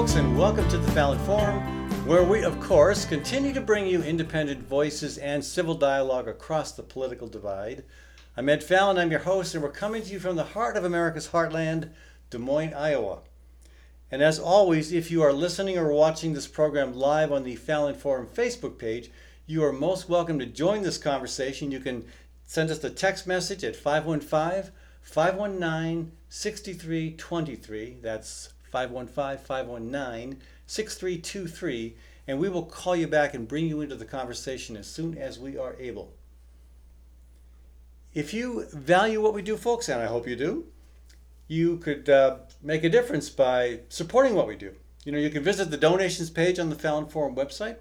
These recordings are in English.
folks, and welcome to the Fallon Forum, where we, of course, continue to bring you independent voices and civil dialogue across the political divide. I'm Ed Fallon, I'm your host, and we're coming to you from the heart of America's heartland, Des Moines, Iowa. And as always, if you are listening or watching this program live on the Fallon Forum Facebook page, you are most welcome to join this conversation. You can send us a text message at 515 519 6323. That's 515 519 6323. And we will call you back and bring you into the conversation as soon as we are able. If you value what we do, folks, and I hope you do, you could uh, make a difference by supporting what we do. You know, you can visit the donations page on the Fallon Forum website,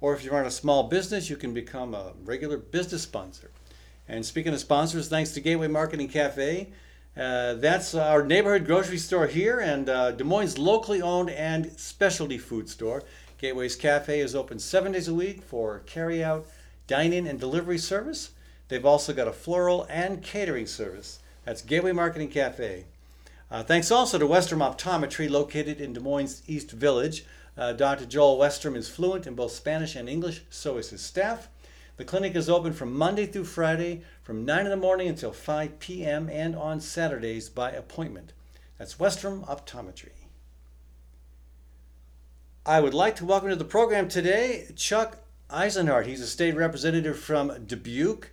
or if you run a small business, you can become a regular business sponsor. And speaking of sponsors, thanks to Gateway Market and Cafe, uh, that's our neighborhood grocery store here and uh, Des Moines' locally owned and specialty food store. Gateway's Cafe is open seven days a week for carry out, dine in, and delivery service. They've also got a floral and catering service. That's Gateway Market and Cafe. Uh, thanks also to Westrom Optometry, located in Des Moines East Village. Uh, Dr. Joel Westrom is fluent in both Spanish and English, so is his staff. The clinic is open from Monday through Friday from 9 in the morning until 5 p.m. and on Saturdays by appointment. That's Westrom Optometry. I would like to welcome to the program today Chuck Isenhart. He's a state representative from Dubuque,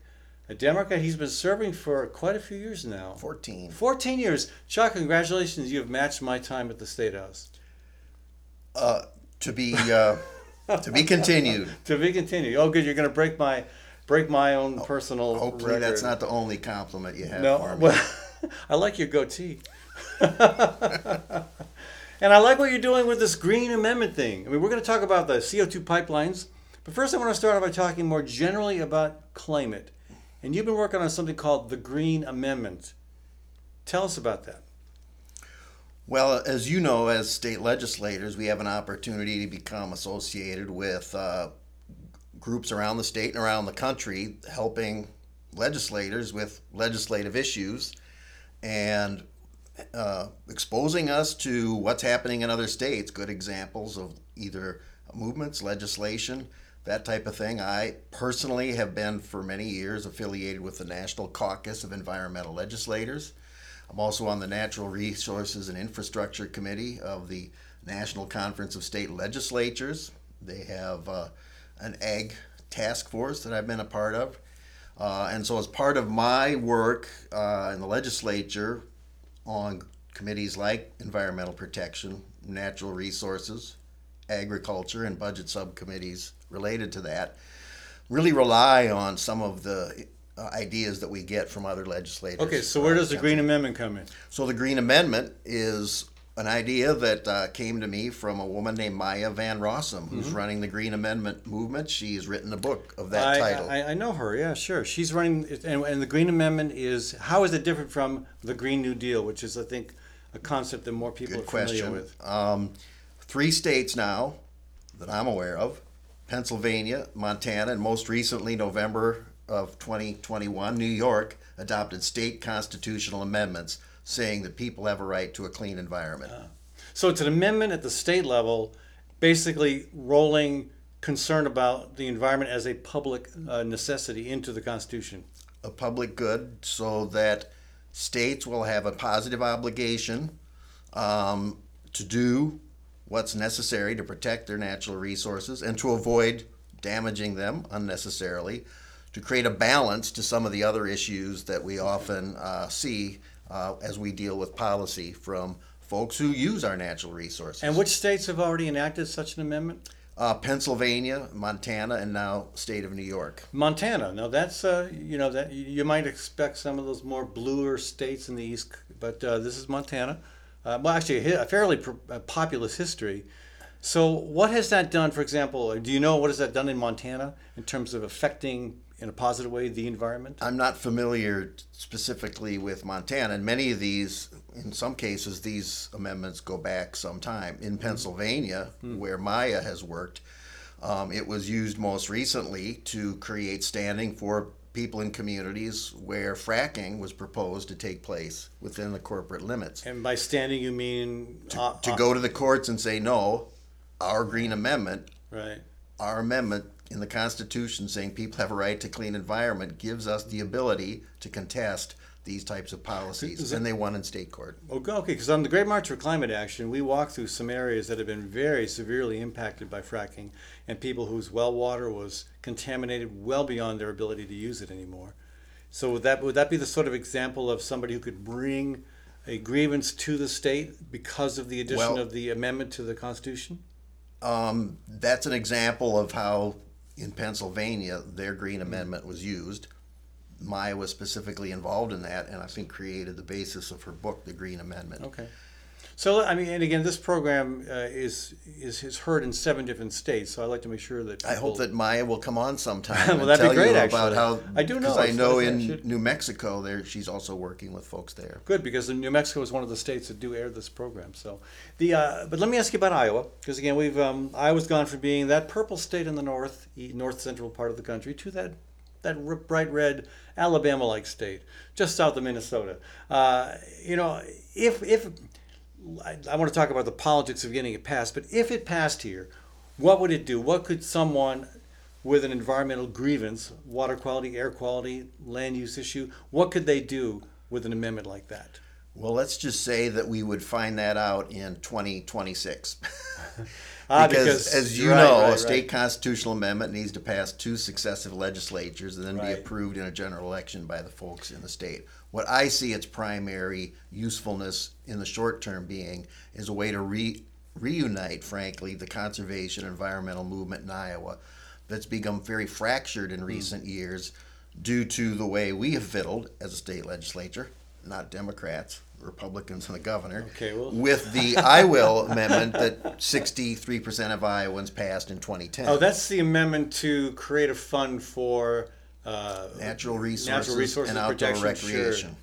a Democrat. He's been serving for quite a few years now. 14. 14 years. Chuck, congratulations. You have matched my time at the State House. Uh, to be uh, to be continued. to be continued. Oh, good. You're going to break my break my own oh, personal. Hopefully, record. that's not the only compliment you have No, for me. well, I like your goatee. and I like what you're doing with this green amendment thing. I mean, we're going to talk about the CO2 pipelines, but first I want to start off by talking more generally about climate. And you've been working on something called the Green Amendment. Tell us about that. Well, as you know, as state legislators, we have an opportunity to become associated with uh, groups around the state and around the country helping legislators with legislative issues and uh, exposing us to what's happening in other states, good examples of either movements, legislation, that type of thing. I personally have been for many years affiliated with the National Caucus of Environmental Legislators. I'm also on the Natural Resources and Infrastructure Committee of the National Conference of State Legislatures. They have uh, an ag task force that I've been a part of. Uh, and so, as part of my work uh, in the legislature on committees like environmental protection, natural resources, agriculture, and budget subcommittees related to that, really rely on some of the uh, ideas that we get from other legislators. Okay, so where does the. Green Amendment come in? So the Green Amendment is an idea that uh, came to me from a woman named Maya Van Rossum, who's running the Green Amendment movement. She's written a book of that I, title. I, I know her. Yeah, sure. She's running, and, and the Green Amendment is how is it different from the Green New Deal, which is I think a concept that more people Good are familiar question. with. Um, three states now that I'm aware of Pennsylvania, Montana, and most recently, November of 2021, New York adopted state constitutional amendments saying that people have a right to a clean environment. So it's an amendment at the state level, basically rolling concern about the environment as a public uh, necessity into the Constitution. a public good so that states will have a positive obligation um, to do what's necessary to protect their natural resources and to avoid damaging them unnecessarily, to create a balance to some of the other issues that we often uh, see uh, as we deal with policy from folks who use our natural resources. And which states have already enacted such an amendment? uh, Pennsylvania, Montana, and now state of New York. Montana. Now that's uh, you know that you might expect some of those more bluer states in the east, but uh, this is Montana. Uh, well, actually, a a fairly populous history. So, what has that done? For example, do you know what has that done in Montana in terms of affecting in a positive way the environment? I'm not familiar specifically with Montana, and many of these, in some cases, these amendments go back some time. In Pennsylvania, where Maya has worked, um, it was used most recently to create standing for people in communities where fracking was proposed to take place within the corporate limits. And by standing, you mean uh, To uh, go to the courts and say, no, our Green Amendment, right? our amendment in the Constitution saying people have a right to clean environment gives us the ability to contest these types of policies. And they won in state court. Okay, okay. Because on the Great March for Climate Action, we walked through some areas that have been very severely impacted by fracking, and people whose well water was contaminated well beyond their ability to use it anymore. So would that would that be the sort of example of somebody who could bring a grievance to the state because of the addition Well- of the amendment to the Constitution? Um, that's an example of how in Pennsylvania their Green mm-hmm. Amendment was used. Maya was specifically involved in that, and I think created the basis of her book, The Green Amendment. Okay. So I mean, and again, this program uh, is, is is heard in seven different states. So I'd like to make sure that I hope that Maya will come on sometime Well, and that'd be great, actually. about how. I do know. because I know I in should- New Mexico, there she's also working with folks there. Good, because New Mexico is one of the states that do air this program. So, the uh, but let me ask you about Iowa, because again, we've um, Iowa's gone from being that purple state in the north, north central part of the country, to that that bright red Alabama-like state just south of Minnesota. Uh, you know, if if I, I want to talk about the politics of getting it passed, but if it passed here, what would it do? What could someone with an environmental grievance, water quality, air quality, land use issue, what could they do with an amendment like that? Well, let's just say that we would find that out in 2026. Ah, because, because- as you right, know, right, a state right. constitutional amendment needs to pass two successive legislatures and then be approved in a general election by the folks in the state. What I see its primary usefulness in the short term being is a way to re- reunite, frankly, the conservation environmental movement in Iowa that's become very fractured Hmm. in recent years due to the way we have fiddled as a state legislature, not Democrats, Republicans, and the governor Okay, well- with the I Will amendment that 63% of Iowans passed in 2010. Oh, that's the amendment to create a fund for uh, natural resources, natural resources and outdoor protection, sure. recreation.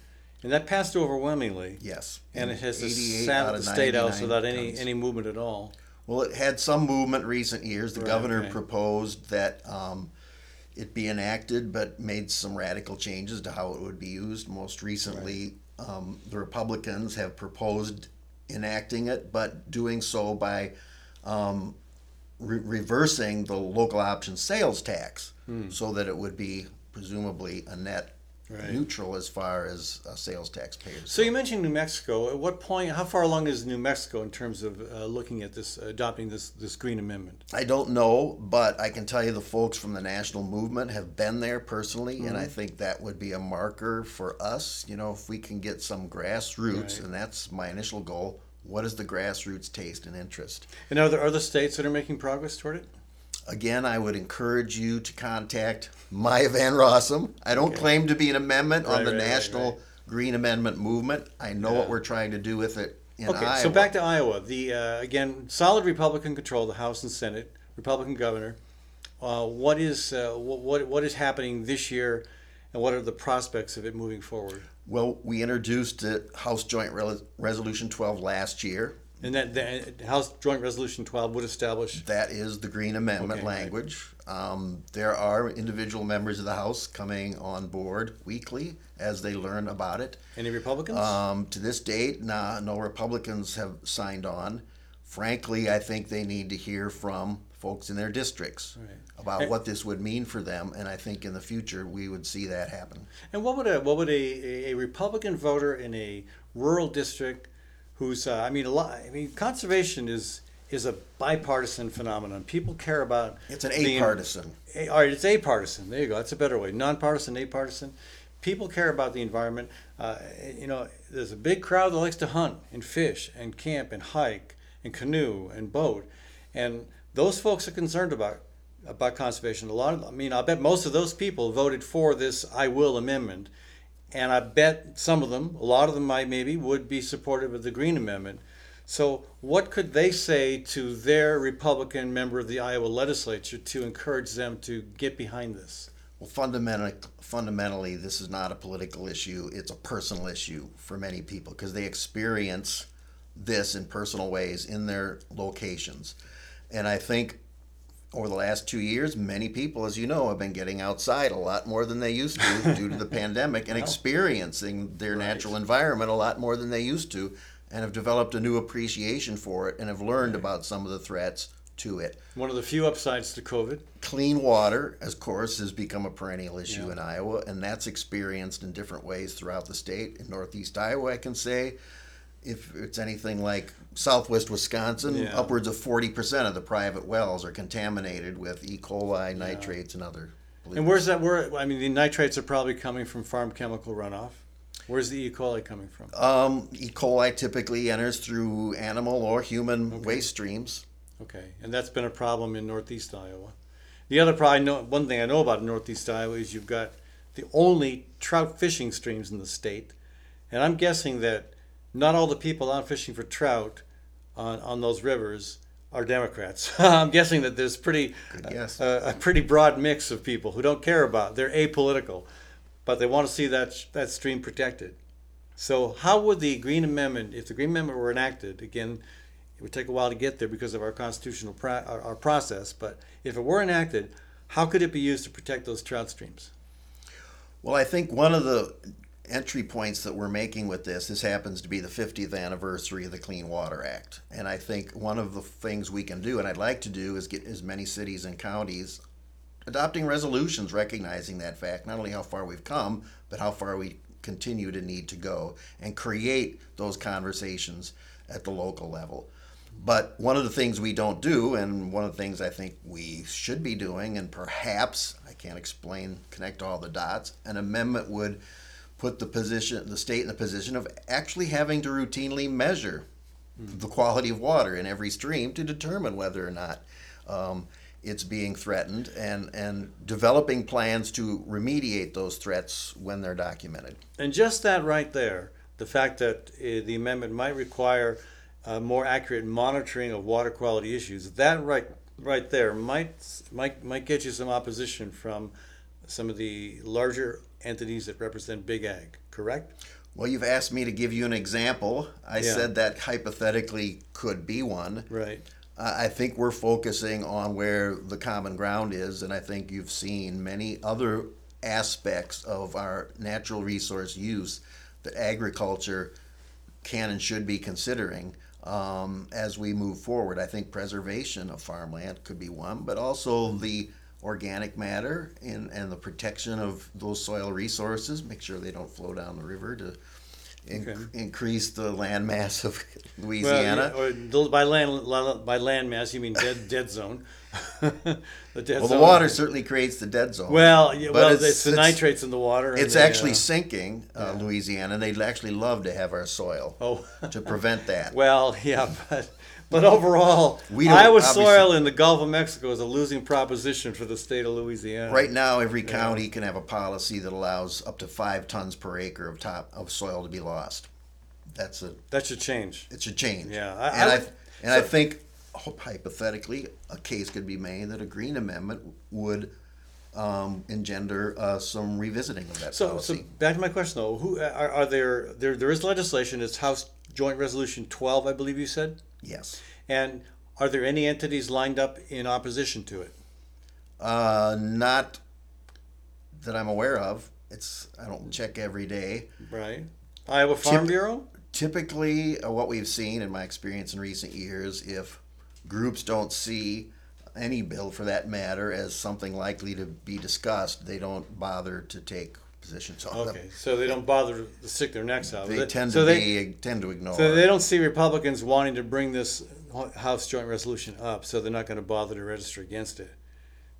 and that passed overwhelmingly. Yes. And it has 88 sat out at of the state house 99 without any tons. any movement at all. Well, it had some movement recent years. The Right, governor okay. proposed that um, it be enacted, but made some radical changes to how it would be used. Most recently, um, the Republicans have proposed enacting it, but doing so by um, re- reversing the local option sales tax so that it would be presumably a net Right. neutral as far as a sales tax taxpayers. So you mentioned New Mexico. At what point? How far along is New Mexico in terms of uh, looking at this, adopting this this green amendment? I don't know, but I can tell you the folks from the national movement have been there personally, and. I think that would be a marker for us. You know, if we can get some grassroots, Right. and that's my initial goal. What is the grassroots taste and interest? And are there other states that are making progress toward it? Again, I would encourage you to contact Maya Van Rossum. I don't Okay. claim to be an amendment on the right, right, national right. Green Amendment movement. I know Yeah. what we're trying to do with it in Okay, Iowa. so back to Iowa. The uh, again, solid Republican control the House and Senate, Republican governor. Uh, what is uh, what, what what is happening this year, and what are the prospects of it moving forward? Well, we introduced the House Joint Rel- Resolution 12 last year. And that the House Joint Resolution 12 would establish. That is the Green Amendment Okay, right. language. Um, there are individual members of the House coming on board weekly as they learn about it. Any Republicans? Um, to this date, nah, no Republicans have signed on. Frankly, I think they need to hear from folks in their districts Right. about And- what this would mean for them, and I think in the future we would see that happen. And what would a what would a, a, Republican voter in a rural district, who's uh, I mean a lot I mean conservation is is a bipartisan phenomenon. People care about It's an the- apartisan. A- all right, it's apartisan. There you go. That's a better way. Nonpartisan, apartisan. People care about the environment. Uh, you know, there's a big crowd that likes to hunt and fish and camp and hike and canoe and boat, and those folks are concerned about about conservation. A lot of, I mean, I bet most of those people voted for this "I will" amendment, and I bet some of them, a lot of them might maybe, would be supportive of the Green Amendment. So, what could they say to their Republican member of the Iowa legislature to encourage them to get behind this? Well, fundamentally, fundamentally, this is not a political issue. It's a personal issue for many people because they experience this in personal ways in their locations. And I think over the last two years, many people, as you know, have been getting outside a lot more than they used to due to the pandemic and experiencing their Right. natural environment a lot more than they used to, and have developed a new appreciation for it and have learned about some of the threats to it. One of the few upsides to COVID. Clean water, of course, has become a perennial issue Yeah. in Iowa, and that's experienced in different ways throughout the state. In Northeast Iowa, I can say, if it's anything like Southwest Wisconsin, Yeah. upwards of 40% of the private wells are contaminated with E. coli, nitrates, and other. Pollutants. And where's that? Where I mean, the nitrates are probably coming from farm chemical runoff. Where's the E. coli coming from? Um, E. coli typically enters through animal or human waste streams. Okay, and that's been a problem in Northeast Iowa. The other problem, know, one thing I know about Northeast Iowa is you've got the only trout fishing streams in the state, and I'm guessing that not all the people out fishing for trout on, on those rivers are Democrats. I'm guessing that there's pretty a, a pretty broad mix of people who don't care about. They're apolitical, but they want to see that that stream protected. So how would the Green Amendment, if the Green Amendment were enacted, again, it would take a while to get there because of our constitutional pro- our, our process, but if it were enacted, how could it be used to protect those trout streams? Well, I think one of the entry points that we're making with this, this happens to be the 50th anniversary of the Clean Water Act. And I think one of the things we can do, and I'd like to do, is get as many cities and counties adopting resolutions recognizing that fact, not only how far we've come, but how far we continue to need to go, and create those conversations at the local level. But one of the things we don't do, and one of the things I think we should be doing, and perhaps I can't explain, connect all the dots, an amendment would put the position, the state in the position of actually having to routinely measure the quality of water in every stream to determine whether or not um, it's being threatened, and and developing plans to remediate those threats when they're documented. And just that right there, the fact that uh, the amendment might require uh, more accurate monitoring of water quality issues, that right right there might might might get you some opposition from some of the larger entities that represent big ag. Correct? Well, you've asked me to give you an example. I Yeah. said that hypothetically could be one. Right. I I think we're focusing on where the common ground is, and I think you've seen many other aspects of our natural resource use that agriculture can and should be considering um, as we move forward. I think preservation of farmland could be one, but also the organic matter and, and the protection of those soil resources, make sure they don't flow down the river to in- Okay. increase the land mass of Well, Louisiana. yeah, or by land by land mass, you mean dead dead zone. the dead Well, the zone. water certainly creates the dead zone. Well, yeah, well, it's- it's, the it's- nitrates in the water. it's the, actually uh, sinking uh, Louisiana, and they'd actually love to have our soil oh. to prevent that. Well, yeah, but but overall, We don't- Iowa soil in the Gulf of Mexico is a losing proposition for the state of Louisiana. Right now, every county can have a policy that allows up to five tons per acre of top of soil to be lost. That's a That should change. it should change. Yeah, I- and I I, and I so- think hypothetically a case could be made that a green amendment would um, engender uh, some revisiting of that So, policy. so back to my question though, who are, are there, there? There is legislation. It's House Joint Resolution 12, I believe you said. Yes. And are there any entities lined up in opposition to it? Uh, not that I'm aware of. It's I don't check every day. Right. Iowa Farm Tip- Bureau. Typically, uh, what we've seen in my experience in recent years, if groups don't see any bill for that matter as something likely to be discussed, they don't bother to take positions on them. Okay, so they don't bother to stick their necks out. They tend so to they, be tend to ignore. So they don't see Republicans wanting to bring this House Joint Resolution up, so they're not going to bother to register against it.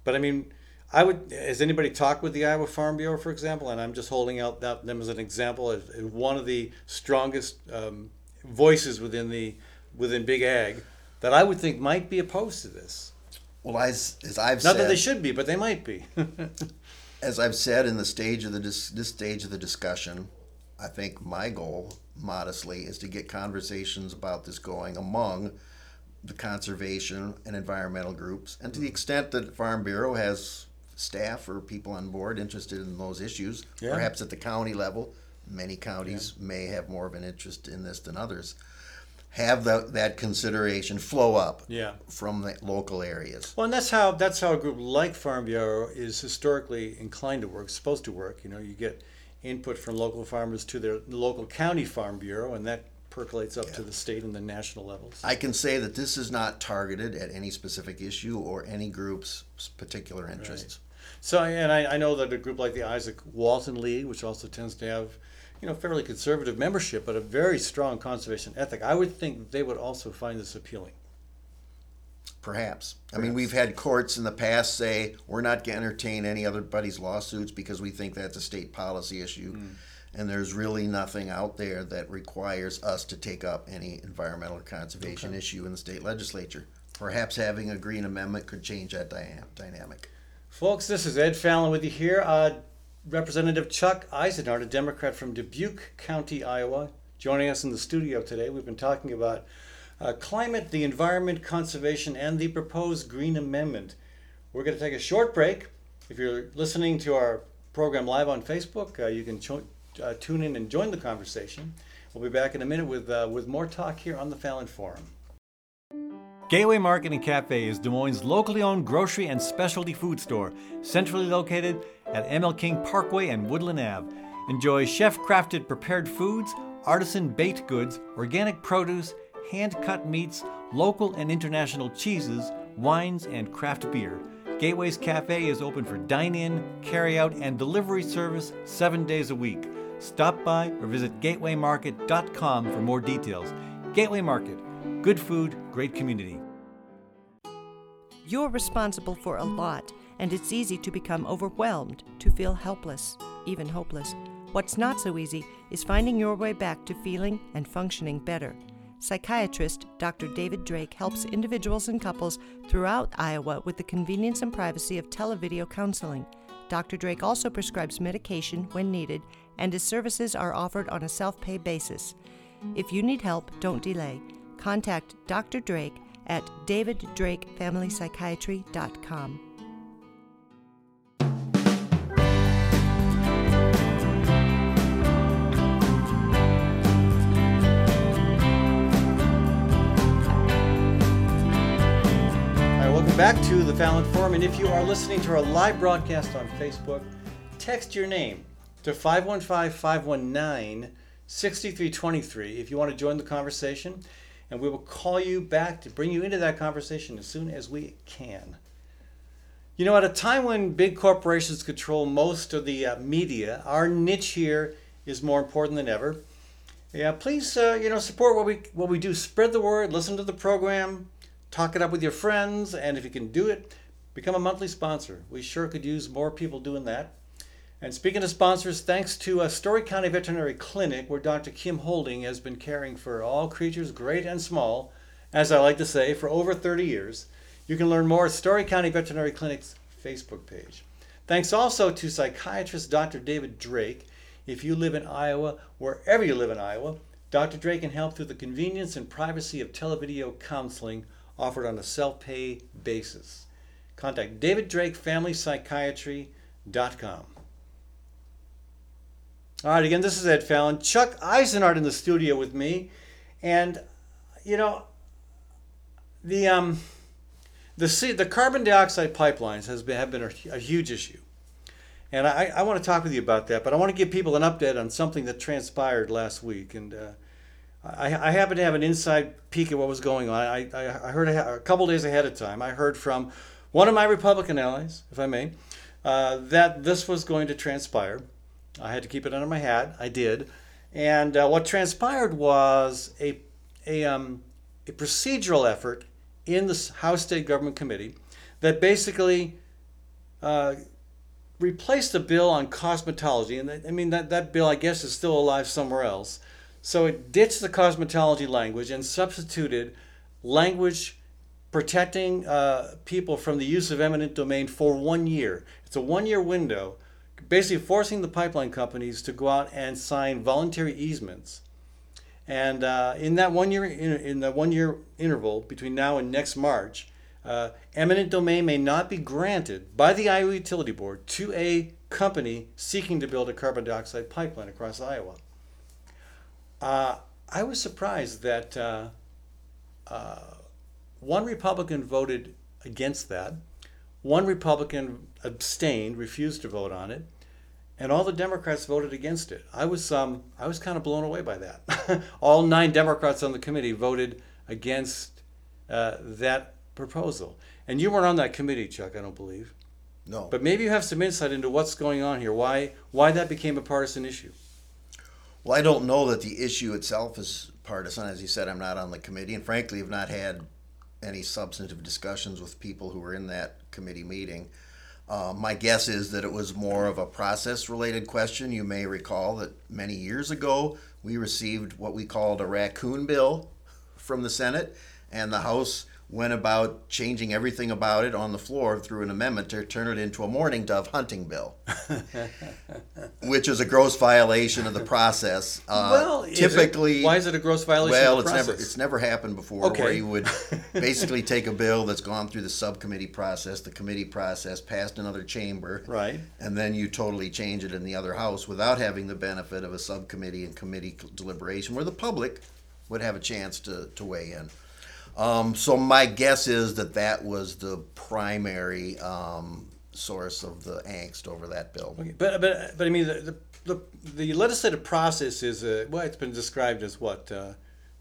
But I mean, I would. Has anybody talked with the Iowa Farm Bureau, for example? And I'm just holding out that, them as an example as, one of the strongest um, voices within the within Big Ag that I would think might be opposed to this. well, as, as I've Not said, that they should be, but they might be. as I've said in the stage of the dis- this stage of the discussion, I think my goal, modestly, is to get conversations about this going among the conservation and environmental groups, and to the mm-hmm. extent that Farm Bureau has staff or people on board interested in those issues, Yeah. perhaps at the county level. Many counties may have more of an interest in this than others. Have the, that consideration flow up Yeah. from the local areas. Well, and that's how that's how a group like Farm Bureau is historically inclined to work, supposed to work. You know, you get input from local farmers to their local county farm bureau, and that percolates up to the state and the national levels. I can say that this is not targeted at any specific issue or any group's particular interests. So, and I, I know that a group like the Izaak Walton League, which also tends to have, you know, fairly conservative membership, but a very strong conservation ethic, I would think they would also find this appealing. Perhaps. I mean, we've had courts in the past say we're not going to entertain any other buddy's lawsuits because we think that's a state policy issue. And there's really nothing out there that requires us to take up any environmental conservation issue in the state legislature. Perhaps having a green amendment could change that dy- dynamic. Folks, this is Ed Fallon with you here. Uh, Representative Chuck Isenhart, a Democrat from Dubuque County, Iowa, joining us in the studio today. We've been talking about uh, climate, the environment, conservation, and the proposed Green Amendment. We're going to take a short break. If you're listening to our program live on Facebook, uh, you can cho- uh, tune in and join the conversation. We'll be back in a minute with, uh, with more talk here on the Fallon Forum. Gateway Market and Cafe is Des Moines' locally owned grocery and specialty food store, centrally located at ML King Parkway and Woodland Ave. Enjoy chef crafted prepared foods, artisan baked goods, organic produce, hand cut meats, local and international cheeses, wines, and craft beer. Gateway's Cafe is open for dine in, carry out, and delivery service seven days a week. Stop by or visit gatewaymarket.com for more details. Gateway Market, good food, great community. You're responsible for a lot, and it's easy to become overwhelmed, to feel helpless, even hopeless. What's not so easy is finding your way back to feeling and functioning better. Psychiatrist Dr. David Drake helps individuals and couples throughout Iowa with the convenience and privacy of televideo counseling. Dr. Drake also prescribes medication when needed, and his services are offered on a self pay basis. If you need help, don't delay. Contact Dr. Drake at daviddrakefamilypsychiatry.com. welcome back to the Fallon Forum. And if you are listening to our live broadcast on Facebook, text your name to 515 519 6323 if you want to join the conversation. And we will call you back to bring you into that conversation as soon as we can. You know, at a time when big corporations control most of the uh, media, our niche here is more important than ever. Yeah, please, uh, you know, support what we what we do. Spread the word. Listen to the program. Talk it up with your friends, and if you can do it, become a monthly sponsor. We sure could use more people doing that. And speaking of sponsors, thanks to uh, Story County Veterinary Clinic, where Dr. Kim Holding has been caring for all creatures, great and small, as I like to say, for over 30 years. You can learn more at Story County Veterinary Clinic's Facebook page. Thanks also to psychiatrist Dr. David Drake. If you live in Iowa, wherever you live in Iowa, Dr. Drake can help through the convenience and privacy of televideo counseling offered on a self pay basis. Contact David Drake Family Psychiatry.com. All right, again, this is Ed Fallon. Chuck Isenhart in the studio with me. And, you know, the, um, the, C- the carbon dioxide pipelines has been, have been a, a huge issue. And I, I want to talk with you about that, but I want to give people an update on something that transpired last week. And uh, I, I happen to have an inside peek at what was going on. I, I, I heard a, a couple days ahead of time, I heard from one of my Republican allies, if I may, uh, that this was going to transpire. I had to keep it under my hat. I did. And uh, what transpired was a, a, um, a procedural effort in the House State Government Committee that basically uh, replaced a bill on cosmetology. And I mean, that, that bill, I guess, is still alive somewhere else. So it ditched the cosmetology language and substituted language protecting uh, people from the use of eminent domain for one year. It's a one year window, basically forcing the pipeline companies to go out and sign voluntary easements. And uh, in that one year in, in the one year interval between now and next March, uh, eminent domain may not be granted by the Iowa Utility Board to a company seeking to build a carbon dioxide pipeline across Iowa. Uh, I was surprised that uh, uh, one Republican voted against that, one Republican abstained, refused to vote on it, and all the Democrats voted against it. I was um, I was kind of blown away by that. all nine Democrats on the committee voted against uh, that proposal, and you weren't on that committee, Chuck. I don't believe. No. But maybe you have some insight into what's going on here. Why why that became a partisan issue? Well, I don't know that the issue itself is partisan. As you said, I'm not on the committee, and frankly, have not had any substantive discussions with people who were in that committee meeting. Uh, my guess is that it was more of a process related question. You may recall that many years ago we received what we called a raccoon bill from the Senate, and the House went about changing everything about it on the floor through an amendment to turn it into a mourning dove hunting bill, which is a gross violation of the process. Uh, well, is it- typically, why is it a gross violation well, of the it's never it's never happened before Okay. where you would basically take a bill that's gone through the subcommittee process, the committee process, passed another chamber, Right. and then you totally change it in the other house without having the benefit of a subcommittee and committee deliberation where the public would have a chance to, to weigh in. Um, so my guess is that that was the primary um, source of the angst over that bill. Okay, But but but I mean the the, the, legislative process is uh, well it's been described as what uh,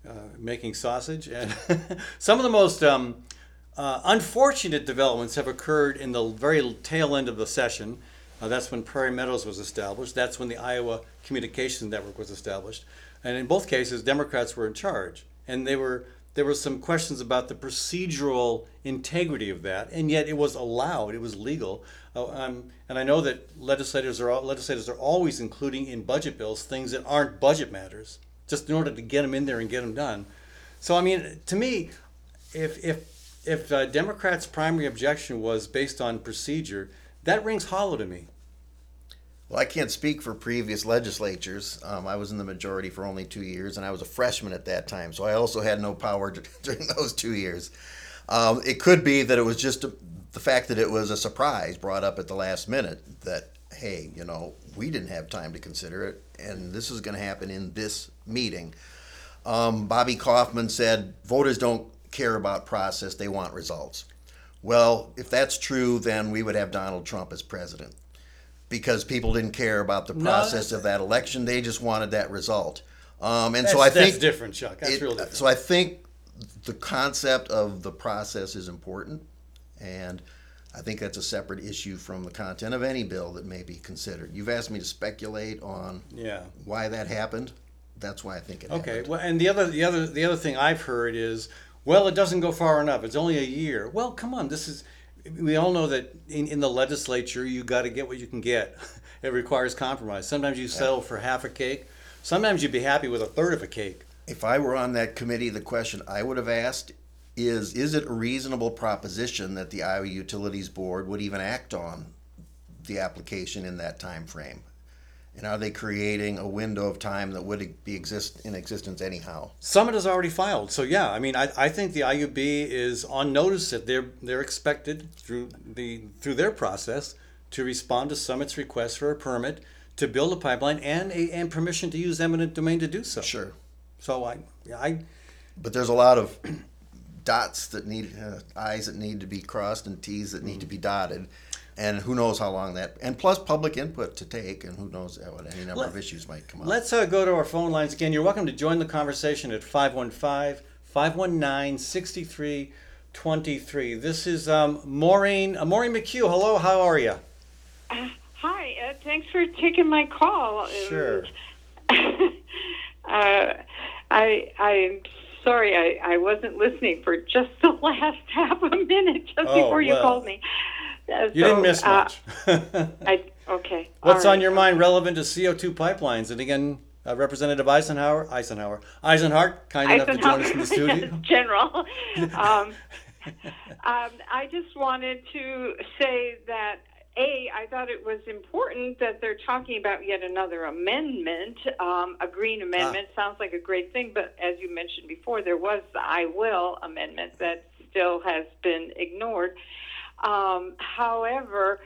uh, making sausage and some of the most um, uh, unfortunate developments have occurred in the very tail end of the session. Uh, that's when Prairie Meadows was established. That's when the Iowa Communications Network was established, and in both cases Democrats were in charge, and they were. There were some questions about the procedural integrity of that, and yet it was allowed. It was legal. Uh, um, and I know that legislators are legislators are always including in budget bills things that aren't budget matters, just in order to get them in there and get them done. So I mean, to me, if if if uh, Democrats' primary objection was based on procedure, that rings hollow to me. Well, I can't speak for previous legislatures. Um, I was in the majority for only two years, and I was a freshman at that time, so I also had no power during those two years. Um, it could be that it was just a, the fact that it was a surprise brought up at the last minute that, hey, you know, we didn't have time to consider it, and this is going to happen in this meeting. Um, Bobby Kaufmann said voters don't care about process, they want results. Well, if that's true, then we would have Donald Trump as president because people didn't care about the process that's- of that election. They just wanted that result. Um, and so I think that's different, Chuck. That's it- real different. So I think the concept of the process is important, and I think that's a separate issue from the content of any bill that may be considered. You've asked me to speculate on yeah. why that happened. That's why I think it Okay. happened. Well, and the other the other the other thing I've heard is, well, it doesn't go far enough. It's only a year. Well, come on. This is. We all know that in, in the legislature, you got to get what you can get. It requires compromise. Sometimes you settle for half a cake. Sometimes you'd be happy with a third of a cake. If I were on that committee, the question I would have asked is is it a reasonable proposition that the Iowa Utilities Board would even act on the application in that time frame? And are they creating a window of time that would be exist in existence anyhow? Summit has already filed. So yeah, I mean, I, I think the IUB is on notice that they're they're expected through the through their process to respond to Summit's request for a permit to build a pipeline and a and permission to use eminent domain to do so. Sure. So I I But there's a lot of dots that need, uh, I's that need to be crossed and T's that need to be dotted. And who knows how long that, and plus public input to take, and who knows what any number of issues might come up. Let's uh, go to our phone lines again. You're welcome to join the conversation at 515 519 6323. This is um, Maureen, uh, Maureen McHugh. Hello, how are you? Uh, hi, uh, thanks for taking my call. Sure. Uh, I I'm sorry I, I wasn't listening for just the last half a minute just Oh, before you well. called me. You so, didn't miss uh, much. I okay. What's all on your mind relevant to CO2 pipelines? And again, uh, Representative Eisenhower, Eisenhower, Isenhart, kind enough to join us in the studio. General. um, um, I just wanted to say that a I thought it was important that they're talking about yet another amendment, um, a green amendment. Sounds like a great thing, but as you mentioned before, there was the I will amendment that still has been ignored. Um, however,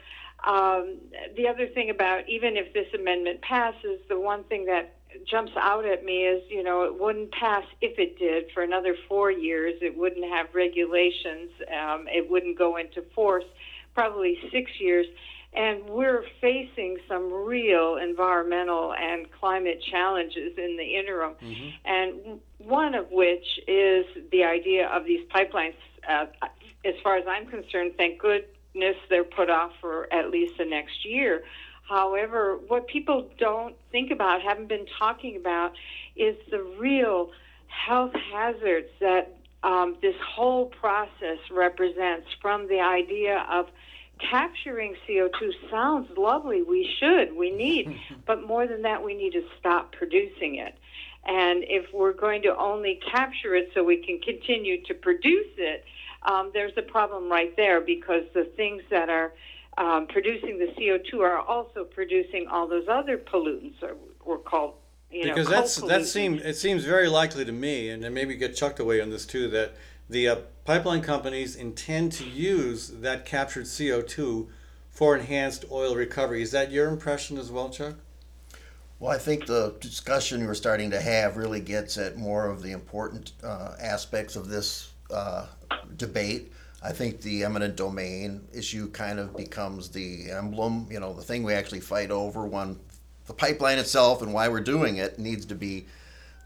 um, the other thing about even if this amendment passes, the one thing that jumps out at me is, you know, it wouldn't pass if it did for another four years. It wouldn't have regulations. Um, it wouldn't go into force probably six years. And we're facing some real environmental and climate challenges in the interim. Mm-hmm. And one of which is the idea of these pipelines. Uh, as far as I'm concerned, thank goodness they're put off for at least the next year. However, what people don't think about, haven't been talking about, is the real health hazards that um, this whole process represents from the idea of capturing CO2 sounds lovely. We should, we need, but more than that, we need to stop producing it. And if we're going to only capture it so we can continue to produce it, um, there's a problem right there because the things that are um, producing the CO2 are also producing all those other pollutants, or, or called you because that's that seems it seems very likely to me, and then maybe get chucked away on this too, that the uh, pipeline companies intend to use that captured CO2 for enhanced oil recovery. Is that your impression as well, Chuck? Well, I think the discussion we're starting to have really gets at more of the important uh, aspects of this uh, debate. I think the eminent domain issue kind of becomes the emblem, you know, the thing we actually fight over. One, the pipeline itself and why we're doing it needs to be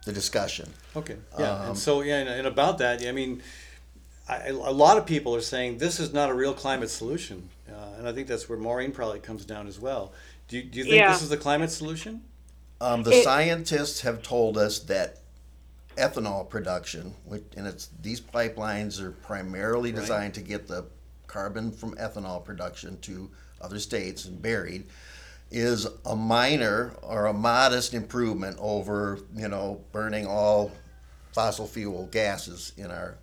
the discussion. Okay. Yeah. Um, and so, yeah, and, and about that, I mean, I, a lot of people are saying this is not a real climate solution, uh, and I think that's where Maureen probably comes down as well. Do you, do you think yeah. this is the climate solution? Um, the it, scientists have told us that ethanol production, which, and it's these pipelines are primarily designed right. to get the carbon from ethanol production to other states and buried is a minor or a modest improvement over you know burning all fossil fuel gases in our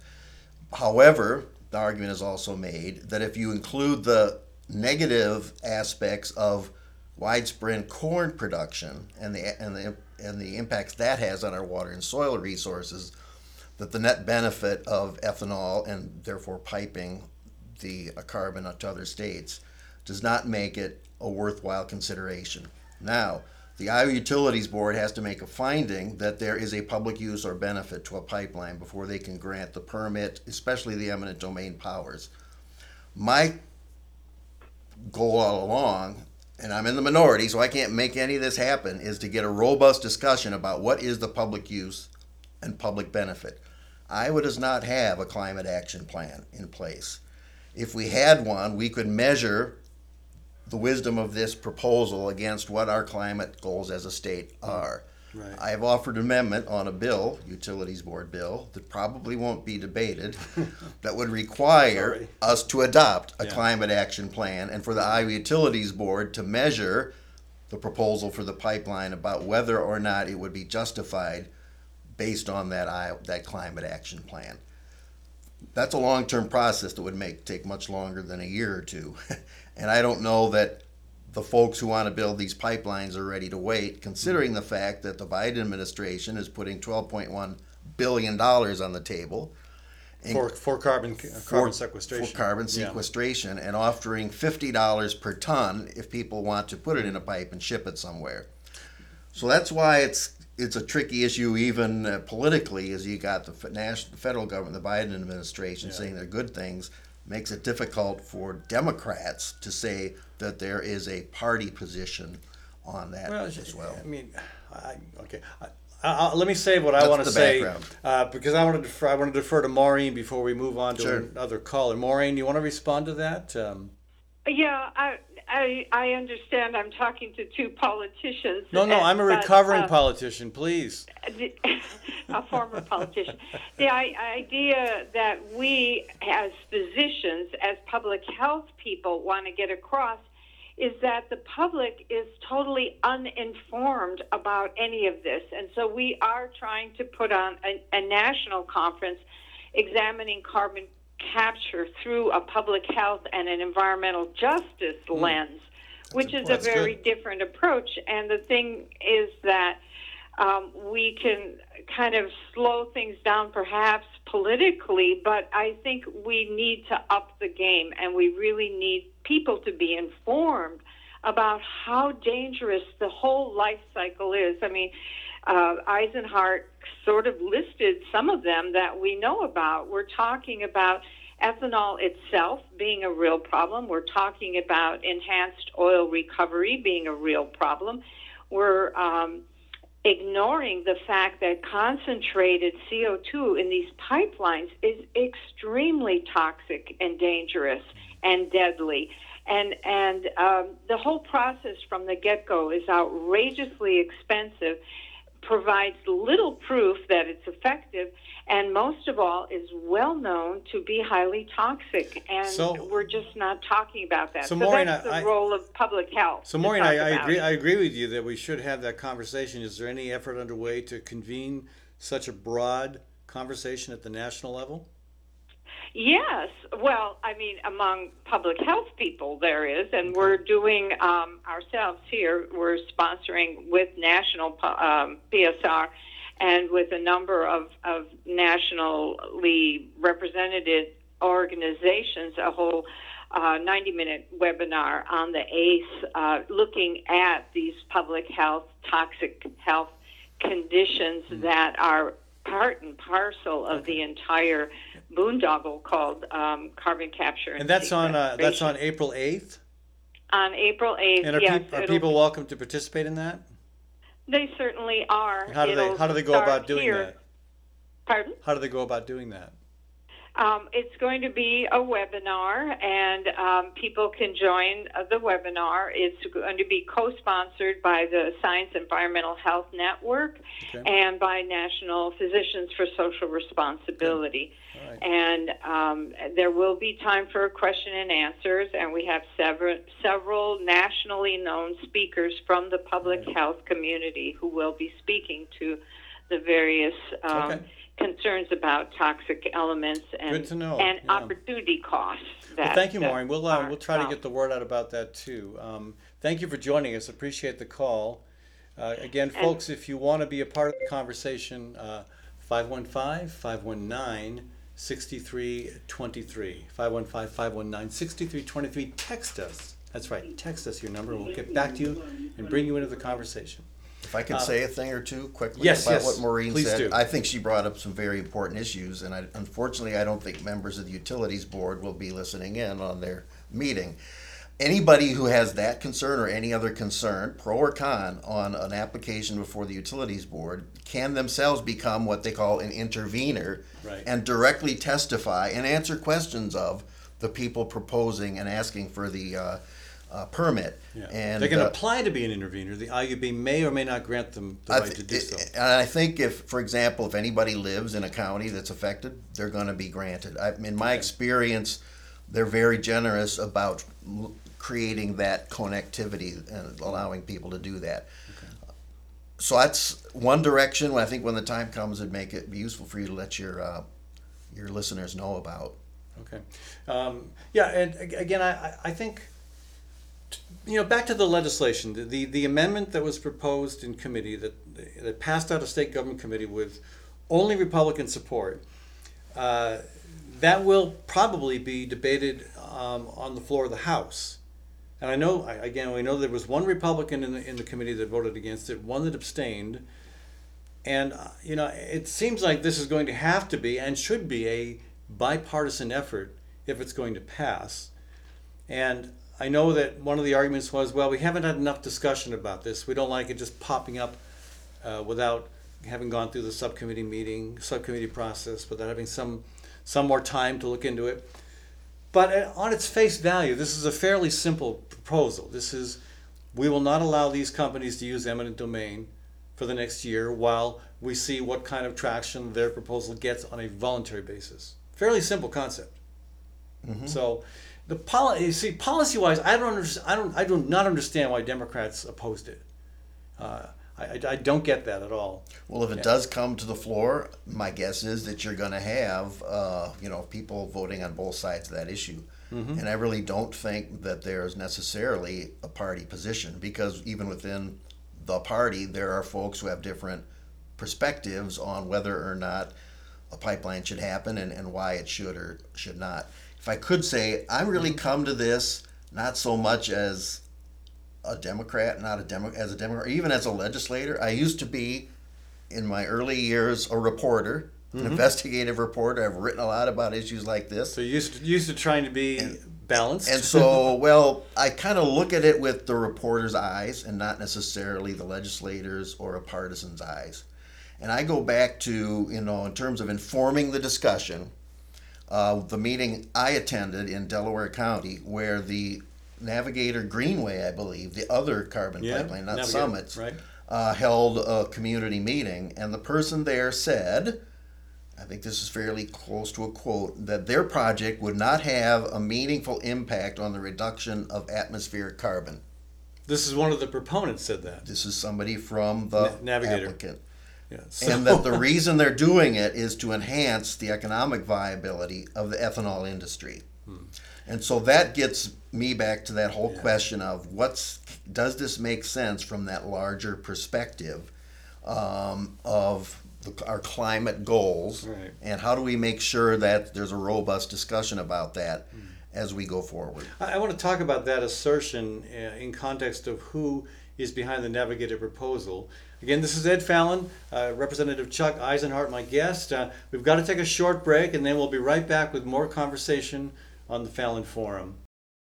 however the argument is also made that if you include the negative aspects of widespread corn production and the and the and the impacts that has on our water and soil resources, that the net benefit of ethanol and therefore piping the uh, carbon to other states does not make it a worthwhile consideration. Now, the Iowa Utilities Board has to make a finding that there is a public use or benefit to a pipeline before they can grant the permit, especially the eminent domain powers. My goal all along and I'm in the minority, so I can't make any of this happen, is to get a robust discussion about what is the public use and public benefit. Iowa does not have a climate action plan in place. If we had one, we could measure the wisdom of this proposal against what our climate goals as a state are. Right. I have offered an amendment on a bill, Utilities Board bill, that probably won't be debated, that would require Sorry. us to adopt a yeah. climate action plan and for the Iowa Utilities Board to measure the proposal for the pipeline about whether or not it would be justified based on that that climate action plan. That's a long-term process that would make take much longer than a year or two. and I don't know that the folks who want to build these pipelines are ready to wait, considering the fact that the Biden administration is putting $12.1 billion on the table. For, for carbon, carbon sequestration. For carbon sequestration yeah. and offering $50 per ton if people want to put it in a pipe and ship it somewhere. So that's why it's it's a tricky issue even uh, politically as you got the national, federal government, the Biden administration yeah. saying they're good things, makes it difficult for Democrats to say that there is a party position on that well, as well. I mean, I, okay. I, I, let me say what That's I want to say uh, because I want to defer, I want to defer to Maureen before we move on to sure. another caller. Maureen, you want to respond to that? Um, yeah, I, I I understand. I'm talking to two politicians. No, no, I'm a recovering uh, politician. Please. a former politician. The idea that we, as physicians, as public health people, want to get across is that the public is totally uninformed about any of this. And so we are trying to put on a, a national conference examining carbon capture through a public health and an environmental justice mm. lens, which is a very good. different approach. And the thing is that um, we can kind of slow things down perhaps politically, but I think we need to up the game and we really need people to be informed about how dangerous the whole life cycle is. I mean, uh, Isenhart sort of listed some of them that we know about. We're talking about ethanol itself being a real problem. We're talking about enhanced oil recovery being a real problem. We're um, ignoring the fact that concentrated CO2 in these pipelines is extremely toxic and dangerous and deadly. And, and um, the whole process from the get go is outrageously expensive provides little proof that it's effective, and most of all, is well known to be highly toxic. And So- we're just not talking about that. So, So, Maureen, that's the I- role of public health. So, Maureen, I, I agree. it. I agree with you that we should have that conversation. Is there any effort underway to convene such a broad conversation at the national level? Yes. Well, I mean, among public health people, there is, and we're doing um, ourselves here. We're sponsoring with national um, PSR and with a number of, of nationally represented organizations a whole uh, 90 minute webinar on the ACE uh, looking at these public health, toxic health conditions Hmm. that are part and parcel of the entire boondoggle called um, carbon capture. And, And that's on uh, that's on April eighth. on April 8th. And are, yes, peop- are people welcome to participate in that? They certainly are. How do they It'll How do they go about doing here. that? Pardon? How do they go about doing that? Um, it's going to be a webinar, and um, people can join the webinar. It's going to be co-sponsored by the Science Environmental Health Network Okay. and by National Physicians for Social Responsibility. Right. And um, there will be time for question and answers, and we have several several nationally known speakers from the public health community who will be speaking to the various um, Okay. Concerns about toxic elements and Good to know, and yeah. opportunity costs. That, Well, thank you, Maureen. We'll uh, we'll try to get the word out about that too. Um, thank you for joining us. Appreciate the call. Uh, again, folks, if you want to be a part of the conversation, uh, 515 519 6323. 515 519 6323. Text us. That's right. Text us your number we'll get back to you and bring you into the conversation. I could say a thing or two quickly Uh, yes, about yes, what Maureen please said, do. I think she brought up some very important issues, and I, unfortunately, I don't think members of the Utilities Board will be listening in on their meeting. Anybody who has that concern or any other concern, pro or con, on an application before the Utilities Board can themselves become what they call an intervener Right. and directly testify and answer questions of the people proposing and asking for the uh, uh, permit. Yeah. And they can uh, apply to be an intervener. The IUB may or may not grant them the I right th- to do so. And I think if, for example, if anybody lives in a county that's affected, they're going to be granted. I, in my experience, they're very generous about l- creating that connectivity and allowing people to do that. So that's one direction. I think when the time comes, it'd make it be useful for you to let your uh, your listeners know about. Okay. Um, yeah, and again, I, I- think, you know, back to the legislation, the, the, the amendment that was proposed in committee that, that passed out of state government committee with only Republican support, uh, that will probably be debated um, on the floor of the House. And I know, again, we know there was one Republican in the, in the committee that voted against it, one that abstained. And, uh, you know, it seems like this is going to have to be and should be a bipartisan effort if it's going to pass. And I know that one of the arguments was, well, we haven't had enough discussion about this. We don't like it just popping up uh, without having gone through the subcommittee meeting, subcommittee process, without having some some more time to look into it. But uh, on its face value, this is a fairly simple proposal. This is we will not allow these companies to use eminent domain for the next year while we see what kind of traction their proposal gets on a voluntary basis. Fairly simple concept. So, the policy, see, policy-wise, I don't, under, I don't, I do not understand why Democrats opposed it. Uh, I, I, I don't get that at all. Well, if it does come to the floor, my guess is that you're going to have, uh, you know, people voting on both sides of that issue. And I really don't think that there's necessarily a party position because even within the party, there are folks who have different perspectives on whether or not a pipeline should happen and, and why it should or should not. If I could say, I really come to this not so much as a Democrat, not a Demo, as a Democrat, even as a legislator. I used to be in my early years a reporter, an mm-hmm. investigative reporter. I've written a lot about issues like this. So used to, used to trying to be balanced. And so, well, I kind of look at it with the reporter's eyes and not necessarily the legislators or a partisan's eyes. And I go back to, you know, in terms of informing the discussion, uh, the meeting I attended in Delaware County where the Navigator Greenway, I believe, the other carbon Yeah, pipeline, not Navigator, Summits, right. uh, held a community meeting. And the person there said, I think this is fairly close to a quote, that their project would not have a meaningful impact on the reduction of atmospheric carbon. this is one of the proponents said that. This is somebody from the Na- Navigator. applicant. Yeah. And that the reason they're doing it is to enhance the economic viability of the ethanol industry. And so that gets me back to that whole question of what's does this make sense from that larger perspective um, of the, our climate goals, Right. and how do we make sure that there's a robust discussion about that as we go forward? I, I want to talk about that assertion uh, in context of who is behind the Navigator proposal. Again, this is Ed Fallon, uh, Representative Chuck Isenhart, my guest. Uh, we've got to take a short break, and then we'll be right back with more conversation on the Fallon Forum.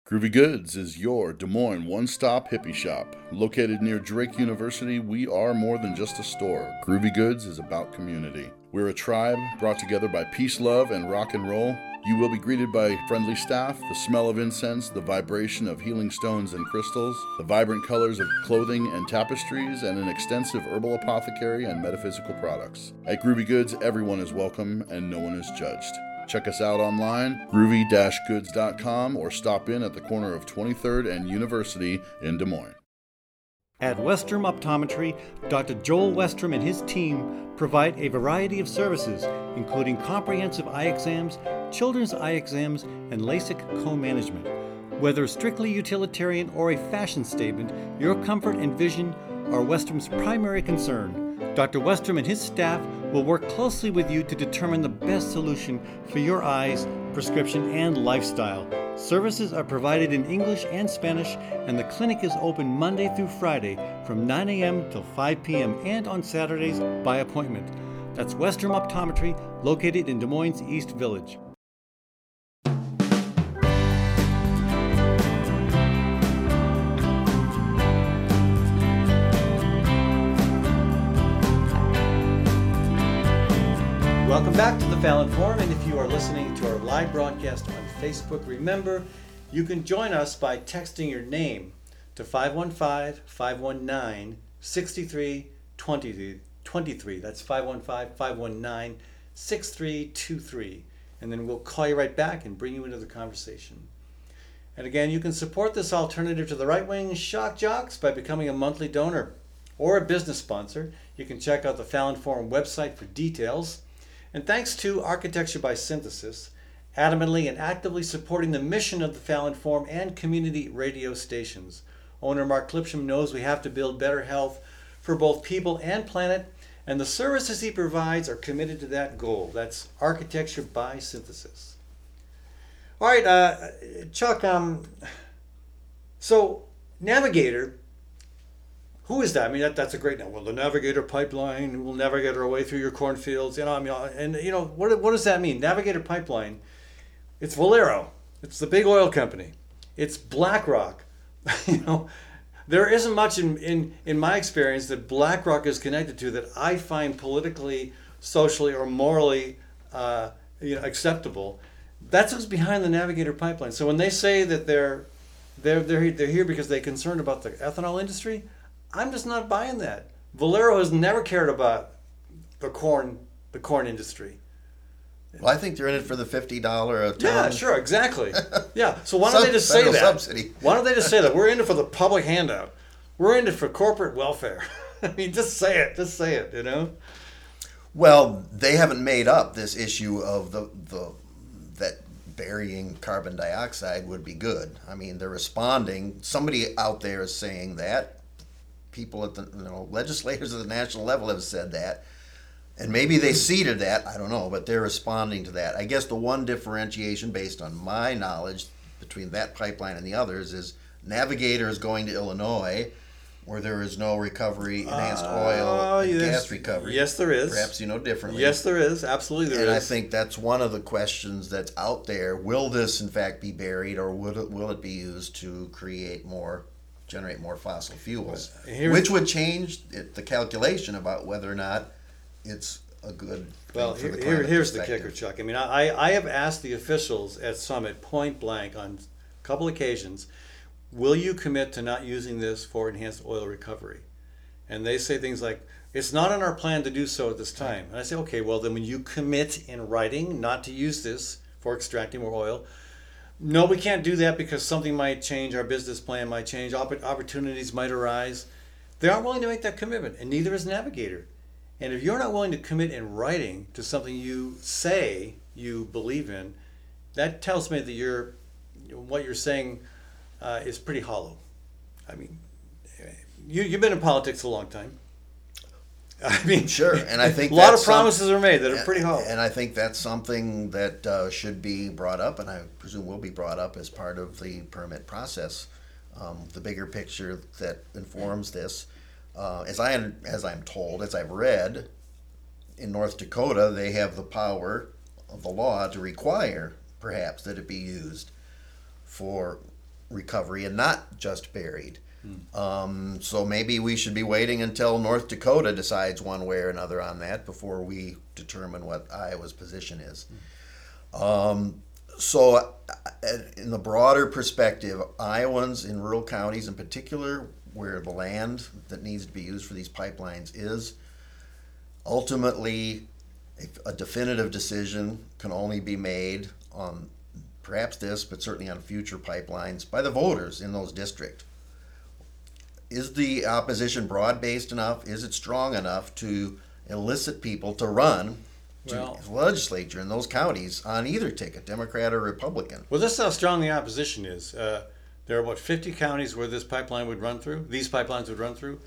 Groovy Goods is your Des Moines one stop hippie shop. Located near Drake University, we are more than just a store. Groovy Goods is about community. We're a tribe brought together by peace, love, and rock and roll. You will be greeted by friendly staff, the smell of incense, the vibration of healing stones and crystals, the vibrant colors of clothing and tapestries, and an extensive herbal apothecary and metaphysical products. At Groovy Goods, everyone is welcome and no one is judged. Check us out online, groovy-goods.com, or stop in at the corner of 23rd and University in Des Moines. At Westrom Optometry, Dr. Joel Westrom and his team provide a variety of services, including comprehensive eye exams, children's eye exams, and LASIK co management. Whether strictly utilitarian or a fashion statement, your comfort and vision are Westrom's primary concern. Dr. Westrom and his staff will work closely with you to determine the best solution for your eyes, prescription, and lifestyle. Services are provided in English and Spanish, and the clinic is open Monday through Friday from 9 a.m. till 5 p.m. and on Saturdays by appointment. That's Westrom Optometry, located in Des Moines East Village. Welcome back to the Fallon Forum, and if you are listening to our live broadcast on Facebook, remember you can join us by texting your name to 515 519 6323. That's 515 519 6323. And then we'll call you right back and bring you into the conversation. And again, you can support this alternative to the right wing shock jocks by becoming a monthly donor or a business sponsor. You can check out the Fallon Forum website for details. And thanks to Architecture by Synthesis, adamantly and actively supporting the mission of the Fallon Forum and community radio stations. Owner Mark Clipsham knows we have to build better health for both people and planet, and the services he provides are committed to that goal. That's Architecture by Synthesis. All right, uh, Chuck. Um, so Navigator, who is that? I mean, that, that's a great name. Well, the Navigator pipeline will navigate our way through your cornfields. You know, I mean, uh, and you know what? What does that mean? Navigator pipeline. It's Valero. It's the big oil company. It's BlackRock. you know, there isn't much in, in in my experience that BlackRock is connected to that I find politically, socially, or morally, uh, you know, acceptable. That's what's behind the Navigator pipeline. So when they say that they're they're they're they're here because they're concerned about the ethanol industry, I'm just not buying that. Valero has never cared about the corn the corn industry. Well, I think they're in it for the fifty dollar a ton. Yeah, sure, exactly. Yeah. So why don't they just say that? subsidy. Why don't they just say that? We're in it for the public handout. We're in it for corporate welfare. I mean, just say it. Just say it. You know. Well, they haven't made up this issue of the the that burying carbon dioxide would be good. I mean, they're responding. Somebody out there is saying that. People at the you know legislators at the national level have said that, and maybe they ceded that. I don't know, but they're responding to that. I guess the one differentiation, based on my knowledge, between that pipeline and the others is Navigator is going to Illinois, where there is no recovery, enhanced Uh, oil, and yes- gas recovery. yes, there is. Perhaps you know differently. Yes, there is. Absolutely, there is. and I think that's one of the questions that's out there. Will this, in fact, be buried, or will it, will it be used to create more, generate more fossil fuels? Which would change it, the calculation about whether or not it's a good thing Well, for here, the here- climate here's the perspective. kicker, Chuck. I mean, I, I have asked the officials at Summit point blank on a couple occasions, will you commit to not using this for enhanced oil recovery? And they say things like, it's not in our plan to do so at this time. And I say, okay, well, then when you commit in writing not to use this for extracting more oil, no, we can't do that because something might change, our business plan might change, opp- opportunities might arise. They aren't willing to make that commitment, and neither is Navigator. And if you're not willing to commit in writing to something you say you believe in, that tells me that you're what you're saying uh, is pretty hollow. I mean, you you've been in politics a long time. I mean, Sure, and I think a lot of promises are made that are pretty hollow. And I think that's something that uh, should be brought up, and I presume will be brought up as part of the permit process. Um, the bigger picture that informs this, uh, as I as I'm told, as I've read, in North Dakota they have the power of the law to require, perhaps, that it be used for recovery and not just buried. Um, so maybe we should be waiting until North Dakota decides one way or another on that before we determine what Iowa's position is. Um, so, uh, in the broader perspective, Iowans in rural counties, in particular, where the land that needs to be used for these pipelines is, ultimately, a definitive decision can only be made on perhaps this, but certainly on future pipelines by the voters in those districts is the opposition broad based enough? Is it strong enough to elicit people to run to Well- the legislature in those counties on either ticket, Democrat or Republican? Well, this is how strong the opposition is. Uh, there are about 50 counties where this pipeline would run through. These pipelines would run through.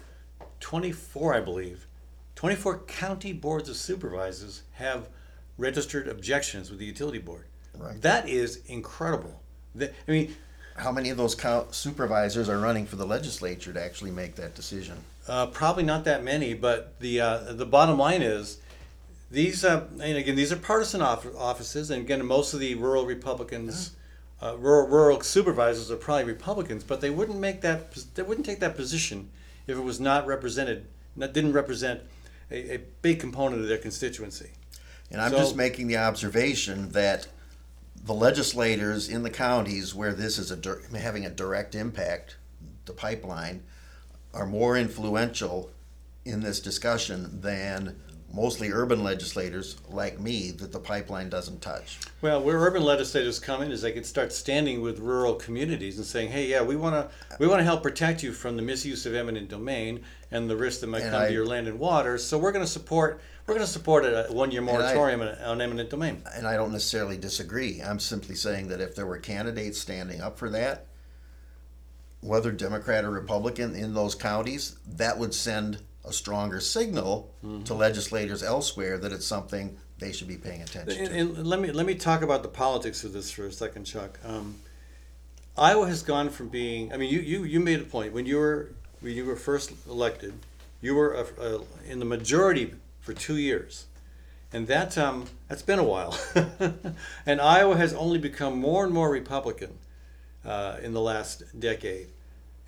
24, I believe. 24 county boards of supervisors have registered objections with the utility board. Right. That is incredible. I mean, How many of those supervisors are running for the legislature to actually make that decision? Uh, probably not that many, but the uh, the bottom line is these. Uh, and again, these are partisan off- offices, and again, most of the rural Republicans, uh, rural rural supervisors are probably Republicans, but they wouldn't make that. pos- They wouldn't take that position if it was not represented. Not didn't represent a, a big component of their constituency. And I'm So- just making the observation that the legislators in the counties where this is a dir- having a direct impact, the pipeline, are more influential in this discussion than mostly urban legislators like me that the pipeline doesn't touch. Well, where urban legislators come in is they could start standing with rural communities and saying, "Hey, yeah, we want to we want to help protect you from the misuse of eminent domain and the risk that might And come I- to your land and water. So we're going to support we're going to support a one-year I- moratorium on- on eminent domain." And I don't necessarily disagree. I'm simply saying that if there were candidates standing up for that, whether Democrat or Republican in those counties, that would send a stronger signal to legislators elsewhere that it's something they should be paying attention to. And, and let me let me talk about the politics of this for a second, Chuck. Um, Iowa has gone from being. I mean, you, you, you made a point when you were when you were first elected. You were a, a, in the majority for two years, and that um, that's been a while. and Iowa has only become more and more Republican uh, in the last decade,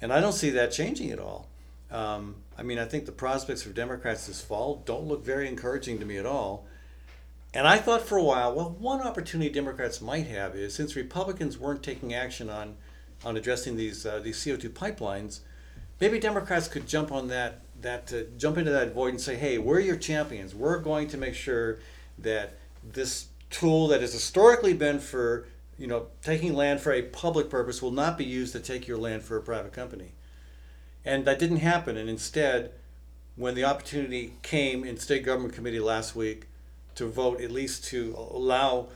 and I don't see that changing at all. Um, I mean, I think the prospects for Democrats this fall don't look very encouraging to me at all. And I thought for a while, well, one opportunity Democrats might have is since Republicans weren't taking action on, on addressing these uh, these CO two pipelines, maybe Democrats could jump on that that to jump into that void and say, hey, we're your champions. We're going to make sure that this tool that has historically been for you know taking land for a public purpose will not be used to take your land for a private company. And that didn't happen. And instead, when the opportunity came in state government committee last week to vote at least to allow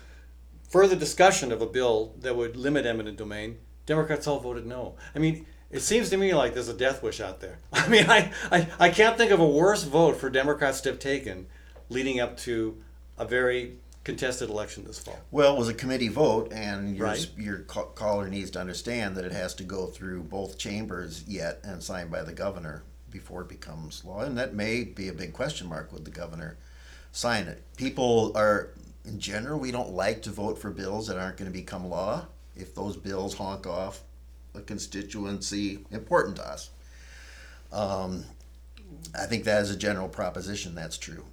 further discussion of a bill that would limit eminent domain, Democrats all voted no. I mean, it seems to me like there's a death wish out there. I mean, I, I, I can't think of a worse vote for Democrats to have taken leading up to a very contested election this fall. Well, it was a committee vote, and your, Right. your caller needs to understand that it has to go through both chambers yet and signed by the governor before it becomes law. And that may be a big question mark would the governor sign it. People are, in general, we don't like to vote for bills that aren't going to become law if those bills honk off a constituency important to us. Um, I think that is a general proposition. That's true.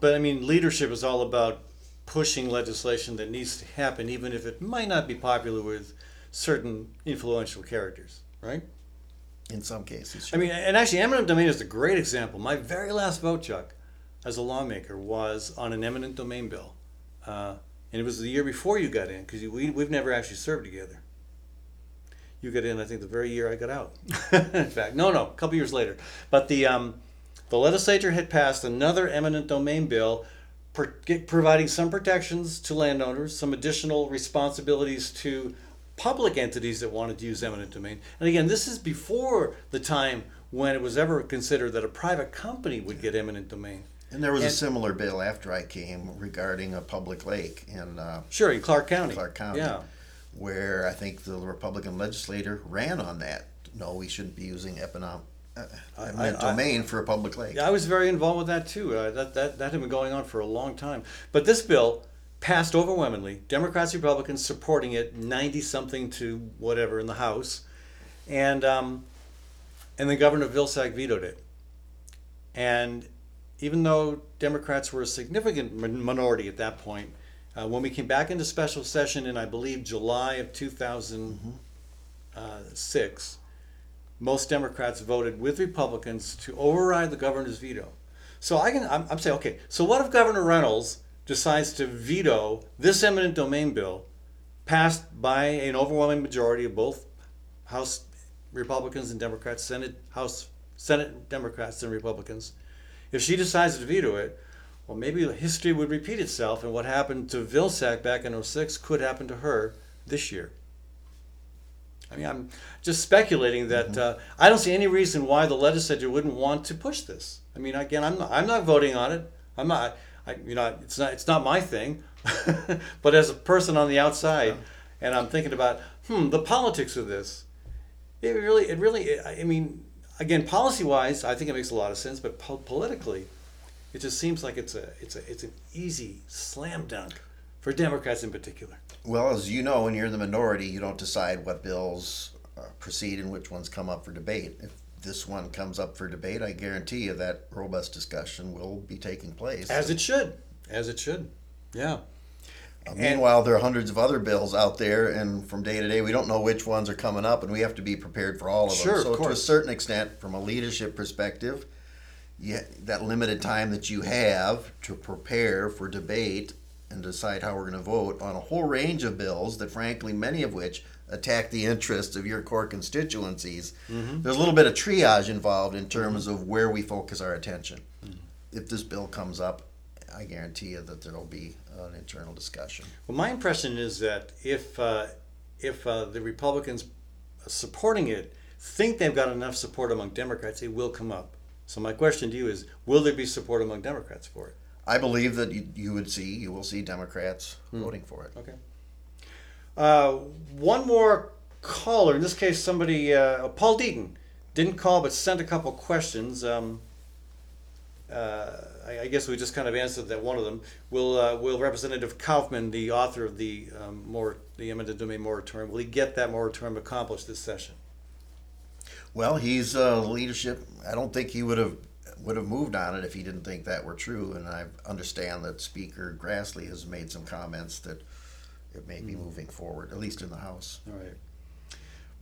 But I mean, leadership is all about pushing legislation that needs to happen, even if it might not be popular with certain influential characters, right? In some cases, I mean, and actually, eminent domain is a great example. My very last vote, Chuck, as a lawmaker, was on an eminent domain bill, uh, and it was the year before you got in because we we've never actually served together. You got in, I think, the very year I got out. in fact, no, no, a couple years later. But the um, the legislature had passed another eminent domain bill, per, providing some protections to landowners, some additional responsibilities to public entities that wanted to use eminent domain. And again, this is before the time when it was ever considered that a private company would get eminent domain. And there was a similar bill after I came regarding a public lake in uh, Sure, in Clark County. Clark County, Yeah. Where I think the Republican legislator ran on that. No, we shouldn't be using economic uh, I- eminent I- domain for a public lake. I was very involved with that too. Uh, that, that, that had been going on for a long time. But this bill passed overwhelmingly. Democrats, Republicans supporting it, 90 something to whatever in the House. And, um, and then Governor Vilsack vetoed it. And even though Democrats were a significant minority at that point, uh, when we came back into special session in, I believe, July of 2006, most Democrats voted with Republicans to override the governor's veto. So I can, I'm, I'm saying, okay, so what if Governor Reynolds decides to veto this eminent domain bill passed by an overwhelming majority of both House Republicans and Democrats, Senate, House, Senate Democrats and Republicans? If she decides to veto it, well, maybe history would repeat itself, and what happened to Vilsack back in 06 could happen to her this year. I mean, I'm just speculating that uh, I don't see any reason why the legislature wouldn't want to push this. I mean, again, I'm not, I'm not voting on it. I'm not. I, you know, it's not it's not my thing. but as a person on the outside, and I'm thinking about hmm the politics of this. It really, it really. I mean, again, policy wise, I think it makes a lot of sense. But po- politically, it just seems like it's a it's a it's an easy slam dunk for Democrats in particular. Well, as you know, when you're in the minority, you don't decide what bills uh, proceed and which ones come up for debate. If this one comes up for debate, I guarantee you that robust discussion will be taking place. As it should, as it should. Yeah. Uh, meanwhile, there are hundreds of other bills out there, and from day to day, we don't know which ones are coming up, and we have to be prepared for all of Sure, them. of So, to a certain extent, from a leadership perspective, yeah, that limited time that you have to prepare for debate and decide how we're going to vote on a whole range of bills that, frankly, many of which attack the interests of your core constituencies. Mm-hmm. There's a little bit of triage involved in terms of where we focus our attention. Mm-hmm. If this bill comes up, I guarantee you that there will be an internal discussion. Well, my impression is that if uh, if uh, the Republicans supporting it think they've got enough support among Democrats, it will come up. So my question to you is: Will there be support among Democrats for it? I believe that you, you would see, you will see Democrats Hmm. voting for it. Okay. Uh, one more caller. In this case, somebody, uh, Paul Deaton, didn't call but sent a couple questions. Um, uh, I, I guess we just kind of answered that one of them. Will uh, Will Representative Kaufmann, the author of the um, more the eminent domain moratorium, will he get that moratorium accomplished this session? Well, he's uh, leadership. I don't think he would have would have moved on it if he didn't think that were true. And I understand that Speaker Grassley has made some comments that it may Hmm. be moving forward, at least in the House. All right.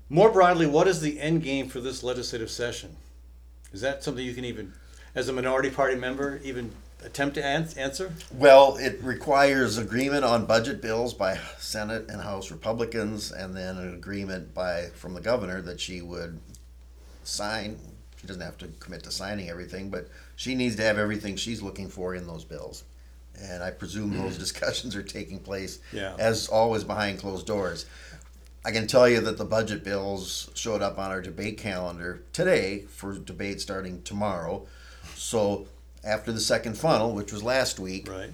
More broadly, what is the end game for this legislative session? Is that something you can even, as a minority party member, even attempt to ans- answer? Well, it requires agreement on budget bills by Senate and House Republicans, and then an agreement by from the governor that she would sign. She doesn't have to commit to signing everything, but she needs to have everything she's looking for in those bills. And I presume those mm. discussions are taking place, Yeah. as always, behind closed doors. I can tell you that the budget bills showed up on our debate calendar today for debate starting tomorrow. So after the second funnel, which was last week, Right.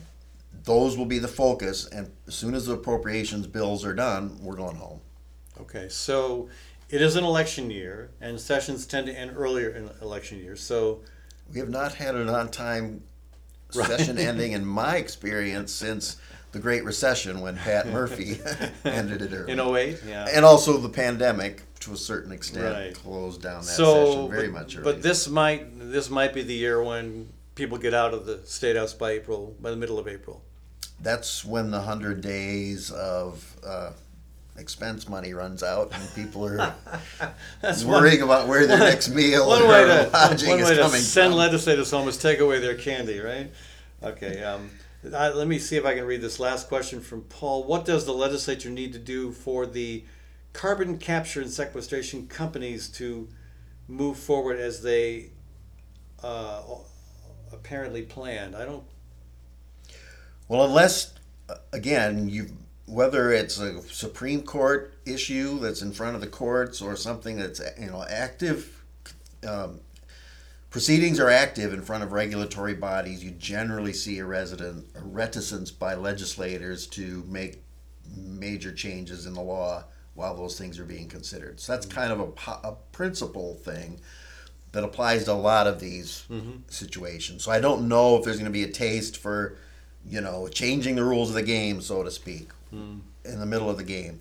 those will be the focus. And as soon as the appropriations bills are done, we're going home. Okay, so it is an election year, and sessions tend to end earlier in election years. So We have not had an on time session ending, in my experience, since the Great Recession when Pat Murphy ended it early. in 08, yeah. and also the pandemic, to a certain extent, Right. closed down that so, session very but, much early. but this might this might be the year when people get out of the state house by April, by the middle of April. That's when the hundred days of uh, expense money runs out, and people are That's worrying about where their next meal one or way to lodging one is way to send from. legislators home is take away their candy, right? Okay. Um, I, let me see if I can read this last question from Paul. What does the legislature need to do for the carbon capture and sequestration companies to move forward as they uh, apparently planned? I don't. Well, unless uh, again you whether it's a Supreme Court issue that's in front of the courts or something that's you know active um, proceedings are active in front of regulatory bodies, you generally see a resident a reticence by legislators to make major changes in the law while those things are being considered. So that's kind of a, a principle thing that applies to a lot of these situations. So I don't know if there's going to be a taste for, you know, changing the rules of the game, so to speak, in the middle of the game.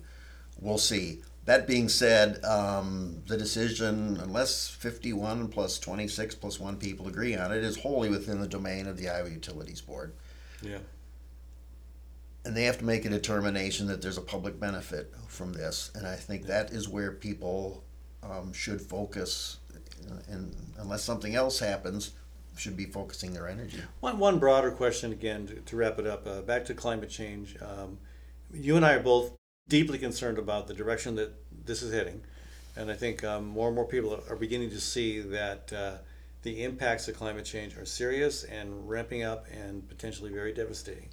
We'll see. That being said, um, the decision, unless 51 plus 26 plus one people agree on it, is wholly within the domain of the Iowa Utilities Board. Yeah. And they have to make a determination that there's a public benefit from this. And I think that is where people um, should focus, and unless something else happens, should be focusing their energy. One, one broader question again to, to wrap it up. Uh, back to climate change. Um, you and I are both deeply concerned about the direction that this is heading, and I think um, more and more people are beginning to see that uh, the impacts of climate change are serious and ramping up and potentially very devastating.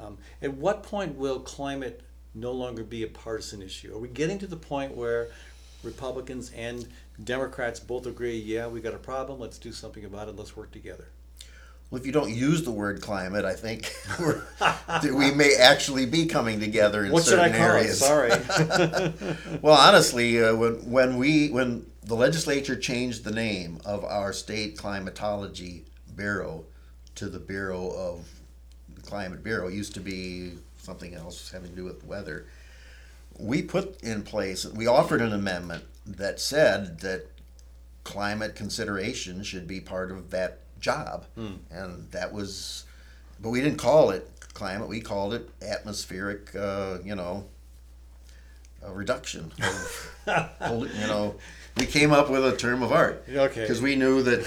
Um, at what point will climate no longer be a partisan issue? Are we getting to the point where Republicans and Democrats both agree, yeah, we got a problem, let's do something about it, let's work together? Well, if you don't use the word climate, I think we're, we may actually be coming together in What should I certain call areas. it? Sorry. Well, honestly, uh, when when we when the legislature changed the name of our state climatology bureau to the Bureau of the Climate Bureau, it used to be something else having to do with weather. We put in place, we offered an amendment that said that climate consideration should be part of that job, and that was, but we didn't call it climate. We called it atmospheric. Uh, you know, a reduction. Of, you know, we came up with a term of art. Okay. Because we knew that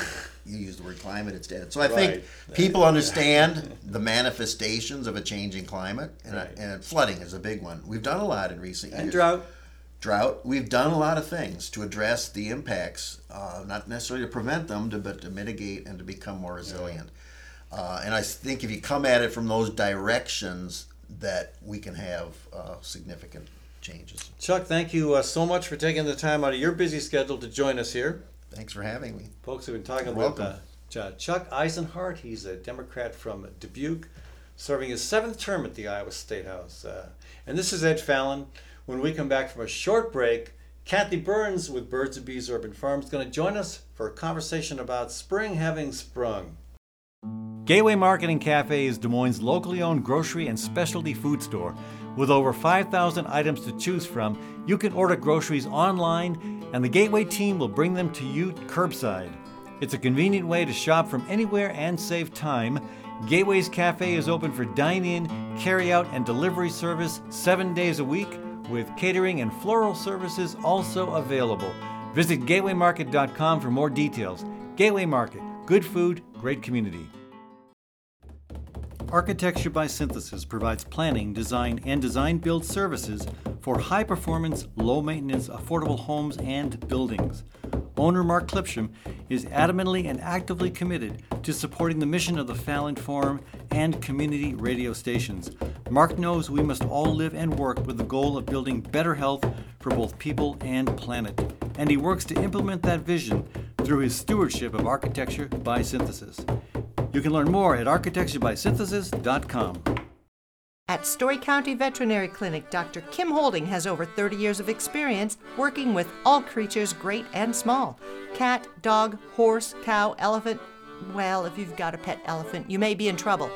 you use the word climate it's dead. So I Right. think people understand the manifestations of a changing climate, and, Right. and flooding is a big one. We've done a lot in recent years and drought. Drought. We've done a lot of things to address the impacts, uh, not necessarily to prevent them, to, but to mitigate and to become more resilient. Uh, and I think if you come at it from those directions, that we can have uh, significant changes. Chuck, thank you uh, so much for taking the time out of your busy schedule to join us here. Thanks for having me. Folks have been talking You're with uh, Chuck Isenhart. He's a Democrat from Dubuque, serving his seventh term at the Iowa State House. Uh, and this is Ed Fallon. When we come back from a short break, Kathy Byrnes with Birds and Bees Urban Farms is going to join us for a conversation about spring having sprung. Gateway Market and Cafe is Des Moines' locally owned grocery and specialty food store. With over 5,000 items to choose from, you can order groceries online and the Gateway team will bring them to you curbside. It's a convenient way to shop from anywhere and save time. Gateway's Cafe is open for dine in, carry out, and delivery service seven days a week, with catering and floral services also available. Visit gatewaymarket.com for more details. Gateway Market, good food, great community. Architecture by Synthesis provides planning, design, and design build services for high performance, low maintenance, affordable homes and buildings. Owner Mark Clipsham is adamantly and actively committed to supporting the mission of the Fallon Forum and community radio stations. Mark knows we must all live and work with the goal of building better health for both people and planet, and he works to implement that vision through his stewardship of architecture by synthesis. You can learn more at architecturebysynthesis.com. At Story County Veterinary Clinic, Dr. Kim Holding has over 30 years of experience working with all creatures, great and small cat, dog, horse, cow, elephant. Well, if you've got a pet elephant, you may be in trouble.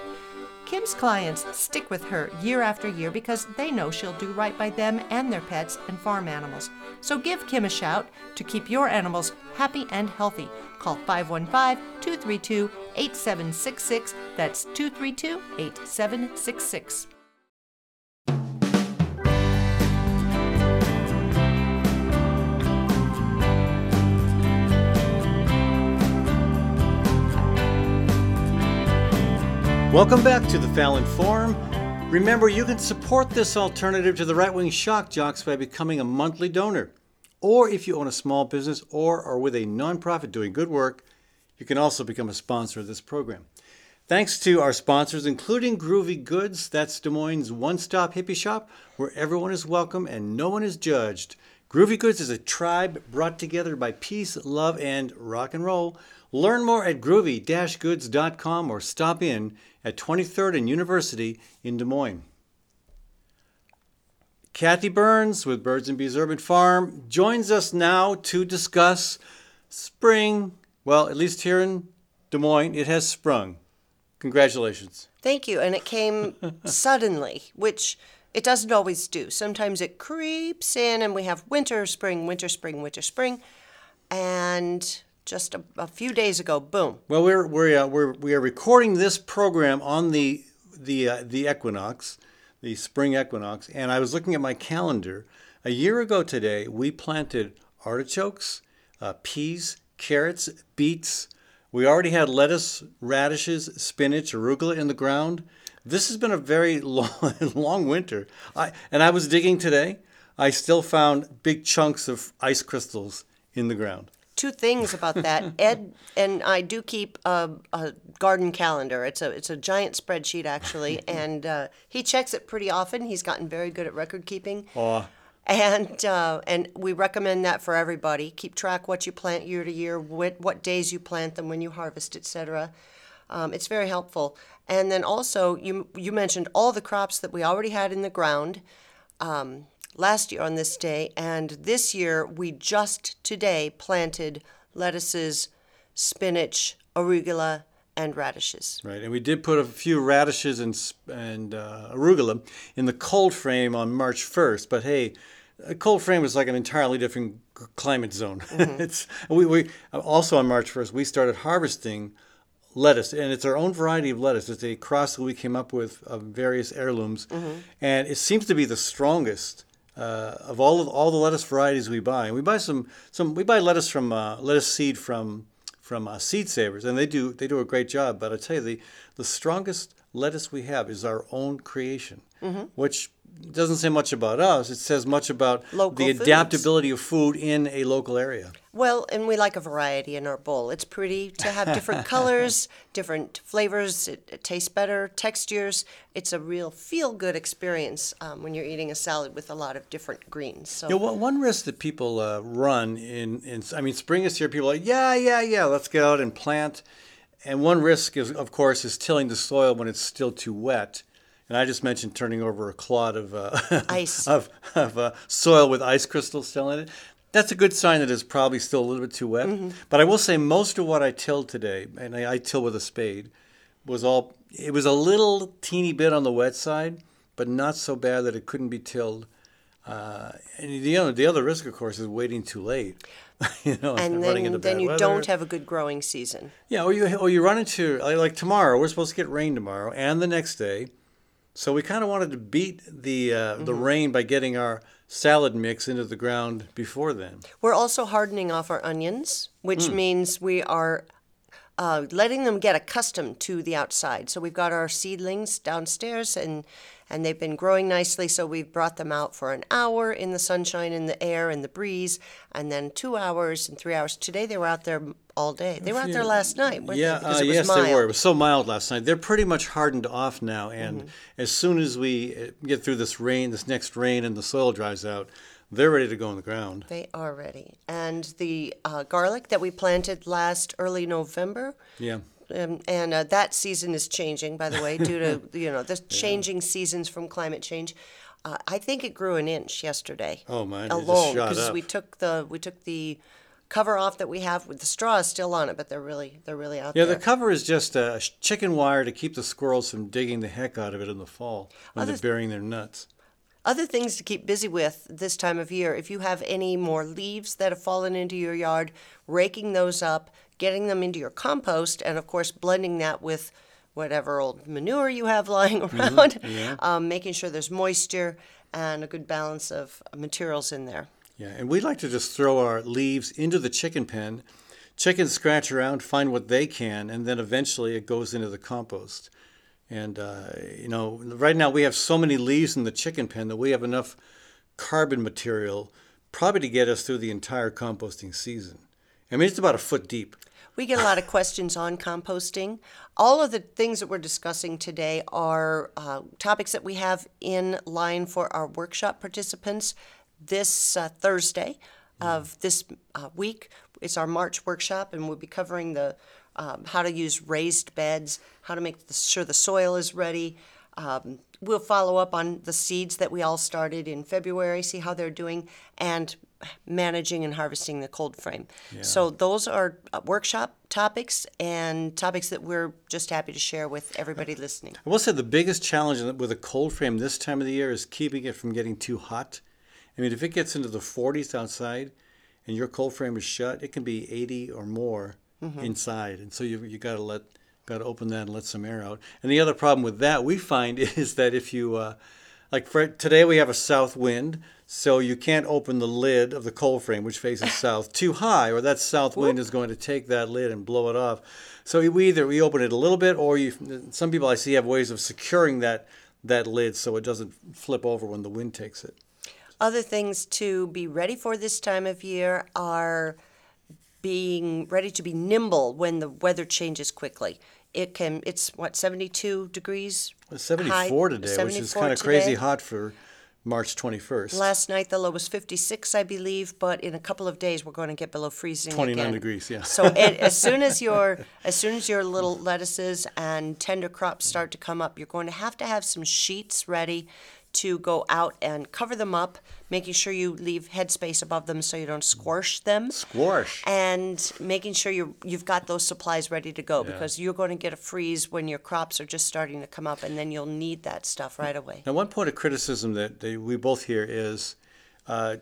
Kim's clients stick with her year after year because they know she'll do right by them and their pets and farm animals. So give Kim a shout to keep your animals happy and healthy. Call 515 232 8766. That's 232 8766. Welcome back to the Fallon Forum. Remember, you can support this alternative to the right wing shock jocks by becoming a monthly donor. Or if you own a small business or are with a nonprofit doing good work, you can also become a sponsor of this program. Thanks to our sponsors, including Groovy Goods, that's Des Moines' one stop hippie shop where everyone is welcome and no one is judged. Groovy Goods is a tribe brought together by peace, love, and rock and roll. Learn more at groovy goods.com or stop in at 23rd and University in Des Moines. Kathy Byrnes with Birds and Bees Urban Farm joins us now to discuss spring. Well, at least here in Des Moines, it has sprung. Congratulations. Thank you. And it came suddenly, which it doesn't always do. Sometimes it creeps in and we have winter, spring, winter, spring, winter, spring. And just a, a few days ago, boom. Well, we're we're, uh, we're we are recording this program on the the uh, the equinox, the spring equinox, and I was looking at my calendar. A year ago today, we planted artichokes, uh, peas, carrots, beets. We already had lettuce, radishes, spinach, arugula in the ground. This has been a very long, long winter. I, and I was digging today. I still found big chunks of ice crystals in the ground two things about that. Ed and I do keep a, a, garden calendar. It's a it's a giant spreadsheet actually, and uh, he checks it pretty often. He's gotten very good at record keeping. Oh. And uh, and we recommend that for everybody. Keep track what you plant year to year, what what days you plant them, when you harvest, etc. Um, it's very helpful. And then also, you you mentioned all the crops that we already had in the ground. Um, last year on this day, and this year we just today planted lettuces, spinach, arugula, and radishes. Right, and we did put a few radishes and and uh, arugula in the cold frame on March 1st. But hey, a cold frame is like an entirely different climate zone. Mm-hmm. it's we, we also on March 1st we started harvesting lettuce, and it's our own variety of lettuce. It's a cross that we came up with of various heirlooms, mm-hmm. and it seems to be the strongest uh, of all of all the lettuce varieties we buy. And we buy some some we buy lettuce from uh, lettuce seed from from uh, Seed Savers, and they do they do a great job. But I tell you, the the strongest lettuce we have is our own creation, mm-hmm. which doesn't say much about us. It says much about Local the foods. adaptability of food in a local area. Well, and we like a variety in our bowl. It's pretty to have different colors, different flavors. It, it, tastes better, textures. It's a real feel-good experience um, when you're eating a salad with a lot of different greens. So, yeah, well, one risk that people uh, run in, in, I mean, spring is here. People are like, yeah, yeah, yeah, let's get out and plant. And one risk is, of course, is tilling the soil when it's still too wet and I just mentioned turning over a clod of uh, ice of, of uh, soil with ice crystals still in it. That's a good sign that it's probably still a little bit too wet. Mm-hmm. But I will say most of what I tilled today, and I, I till with a spade, was all. It was a little teeny bit on the wet side, but not so bad that it couldn't be tilled. Uh, and the other, the other risk, of course, is waiting too late. you know, and then, then you weather. don't have a good growing season. Yeah, or you or you run into like tomorrow. We're supposed to get rain tomorrow and the next day, so we kind of wanted to beat the uh, mm-hmm. the rain by getting our salad mix into the ground before then. We're also hardening off our onions, which mm. means we are uh, letting them get accustomed to the outside. So we've got our seedlings downstairs and and they've been growing nicely. So we've brought them out for an hour in the sunshine, in the air, in the breeze, and then two hours and three hours. Today they were out there all day. They were out there last night. yeah, uh, yes, mild. they were. It was so mild last night. They're pretty much hardened off now, and mm-hmm. as soon as we uh, get through this rain, this next rain, and the soil dries out. They're ready to go in the ground. They are ready. And the uh, garlic that we planted last early November, yeah, and, and uh, that season is changing, by the way, due to you know the changing seasons from climate change. Uh, I think it grew an inch yesterday. Oh, it just alone because we took the we took the cover off that we have with the straw is still on it, but they're really they're really out Yeah, there. Yeah, the cover is just a chicken wire to keep the squirrels from digging the heck out of it in the fall when Other- they're burying their nuts. Other things to keep busy with this time of year, if you have any more leaves that have fallen into your yard, raking those up, getting them into your compost, and of course, blending that with whatever old manure you have lying around, um, making sure there's moisture and a good balance of materials in there. Yeah, and we like to just throw our leaves into the chicken pen. Chickens scratch around, find what they can, and then eventually it goes into the compost. And uh, you know, right now we have so many leaves in the chicken pen that we have enough carbon material probably to get us through the entire composting season. I mean, it's about a foot deep. We get a lot of questions on composting. All of the things that we're discussing today are uh, topics that we have in line for our workshop participants this uh, Thursday of this uh, week. It's our March workshop, and we'll be covering the um, how to use raised beds, how to make the, sure the soil is ready. Um, we'll follow up on the seeds that we all started in February, see how they're doing, and managing and harvesting the cold frame. So those are uh, workshop topics and topics that we're just happy to share with everybody listening. I will say the biggest challenge with a cold frame this time of the year is keeping it from getting too hot. I mean, if it gets into the 40s outside and your cold frame is shut, it can be 80 or more inside, and so you you got to let got to open that and let some air out. And the other problem with that we find is that if you uh, like for today we have a south wind, so you can't open the lid of the cold frame which faces south too high, or that south wind is going to take that lid and blow it off. So we either we open it a little bit, or you. Some people I see have ways of securing that that lid so it doesn't flip over when the wind takes it. Other things to be ready for this time of year are being ready to be nimble when the weather changes quickly. It can it's what 72 degrees It's 74 high- today, which is 74 kind of crazy today. hot for March 21st. Last night the low was 56, I believe, but in a couple of days we're going to get below freezing 29 again. degrees, yeah. So and as soon as your as soon as your little lettuces and tender crops start to come up, you're going to have to have some sheets ready to go out and cover them up, making sure you leave headspace above them so you don't squash them. Squash. And making sure you you've got those supplies ready to go because you're going to get a freeze when your crops are just starting to come up, and then you'll need that stuff right away. Now, one point of criticism that we both hear is uh,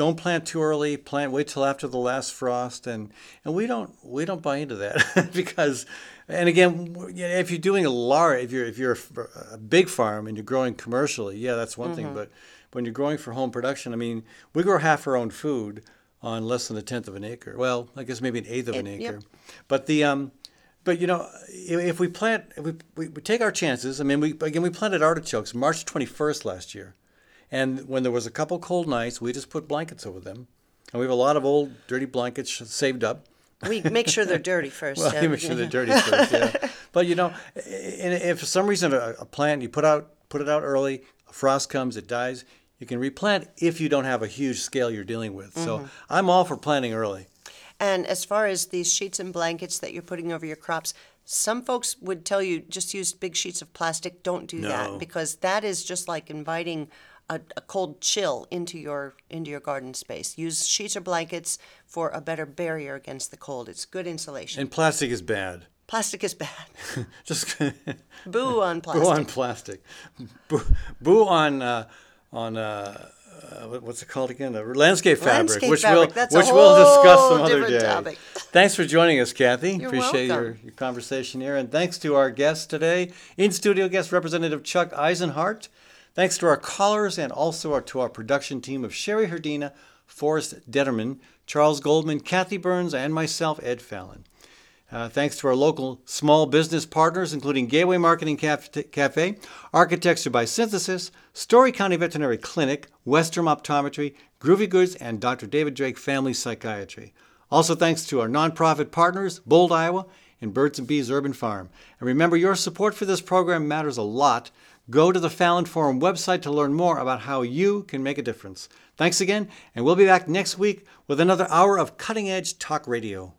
don't plant too early. Plant wait till after the last frost, and and we don't we don't buy into that because, and again, if you're doing a large, if you're if you're a, big farm and you're growing commercially, yeah, that's one thing. But when you're growing for home production, I mean, we grow half our own food on less than a tenth of an acre. Well, I guess maybe an eighth of an It- acre. yep. But the um, but you know, if, if we plant, if we, we, we take our chances. I mean, we again we planted artichokes March 21st last year, and when there was a couple cold nights, we just put blankets over them, and we have a lot of old dirty blankets saved up. We make sure they're dirty first. Well, uh, you make sure they're dirty first. Yeah. But you know, if for some reason a, a plant you put out put it out early, a frost comes, it dies. You can replant if you don't have a huge scale you're dealing with. So I'm all for planting early. And as far as these sheets and blankets that you're putting over your crops, some folks would tell you just use big sheets of plastic. Don't do No. that because that is just like inviting a, a cold chill into your into your garden space. Use sheets or blankets for a better barrier against the cold. It's good insulation. And plastic is bad. plastic is bad. Just Boo on plastic. Boo on plastic. Boo, boo on uh, on uh, uh, what's it called again? Uh, landscape fabric, Landscape which fabric, we'll that's which we'll discuss some other day. topic. Thanks for joining us, Kathy. You're Appreciate your, your conversation here, and thanks to our guests today, in studio guest Representative Chuck Isenhart. Thanks to our callers and also to our production team of Sherry Herdina, Forrest Detterman, Charles Goldman, Kathy Byrnes, and myself, Ed Fallon. Uh, thanks to our local small business partners, including Gateway Market and Cafe, Architecture by Synthesis, Story County Veterinary Clinic, Westrom Optometry, Groovy Goods, and Dr. David Drake Family Psychiatry. Also, thanks to our nonprofit partners, Bold, Iowa, and Birds and Bees Urban Farm. And remember, your support for this program matters a lot. Go to the Fallon Forum website to learn more about how you can make a difference. Thanks again, and we'll be back next week with another hour of cutting edge talk radio.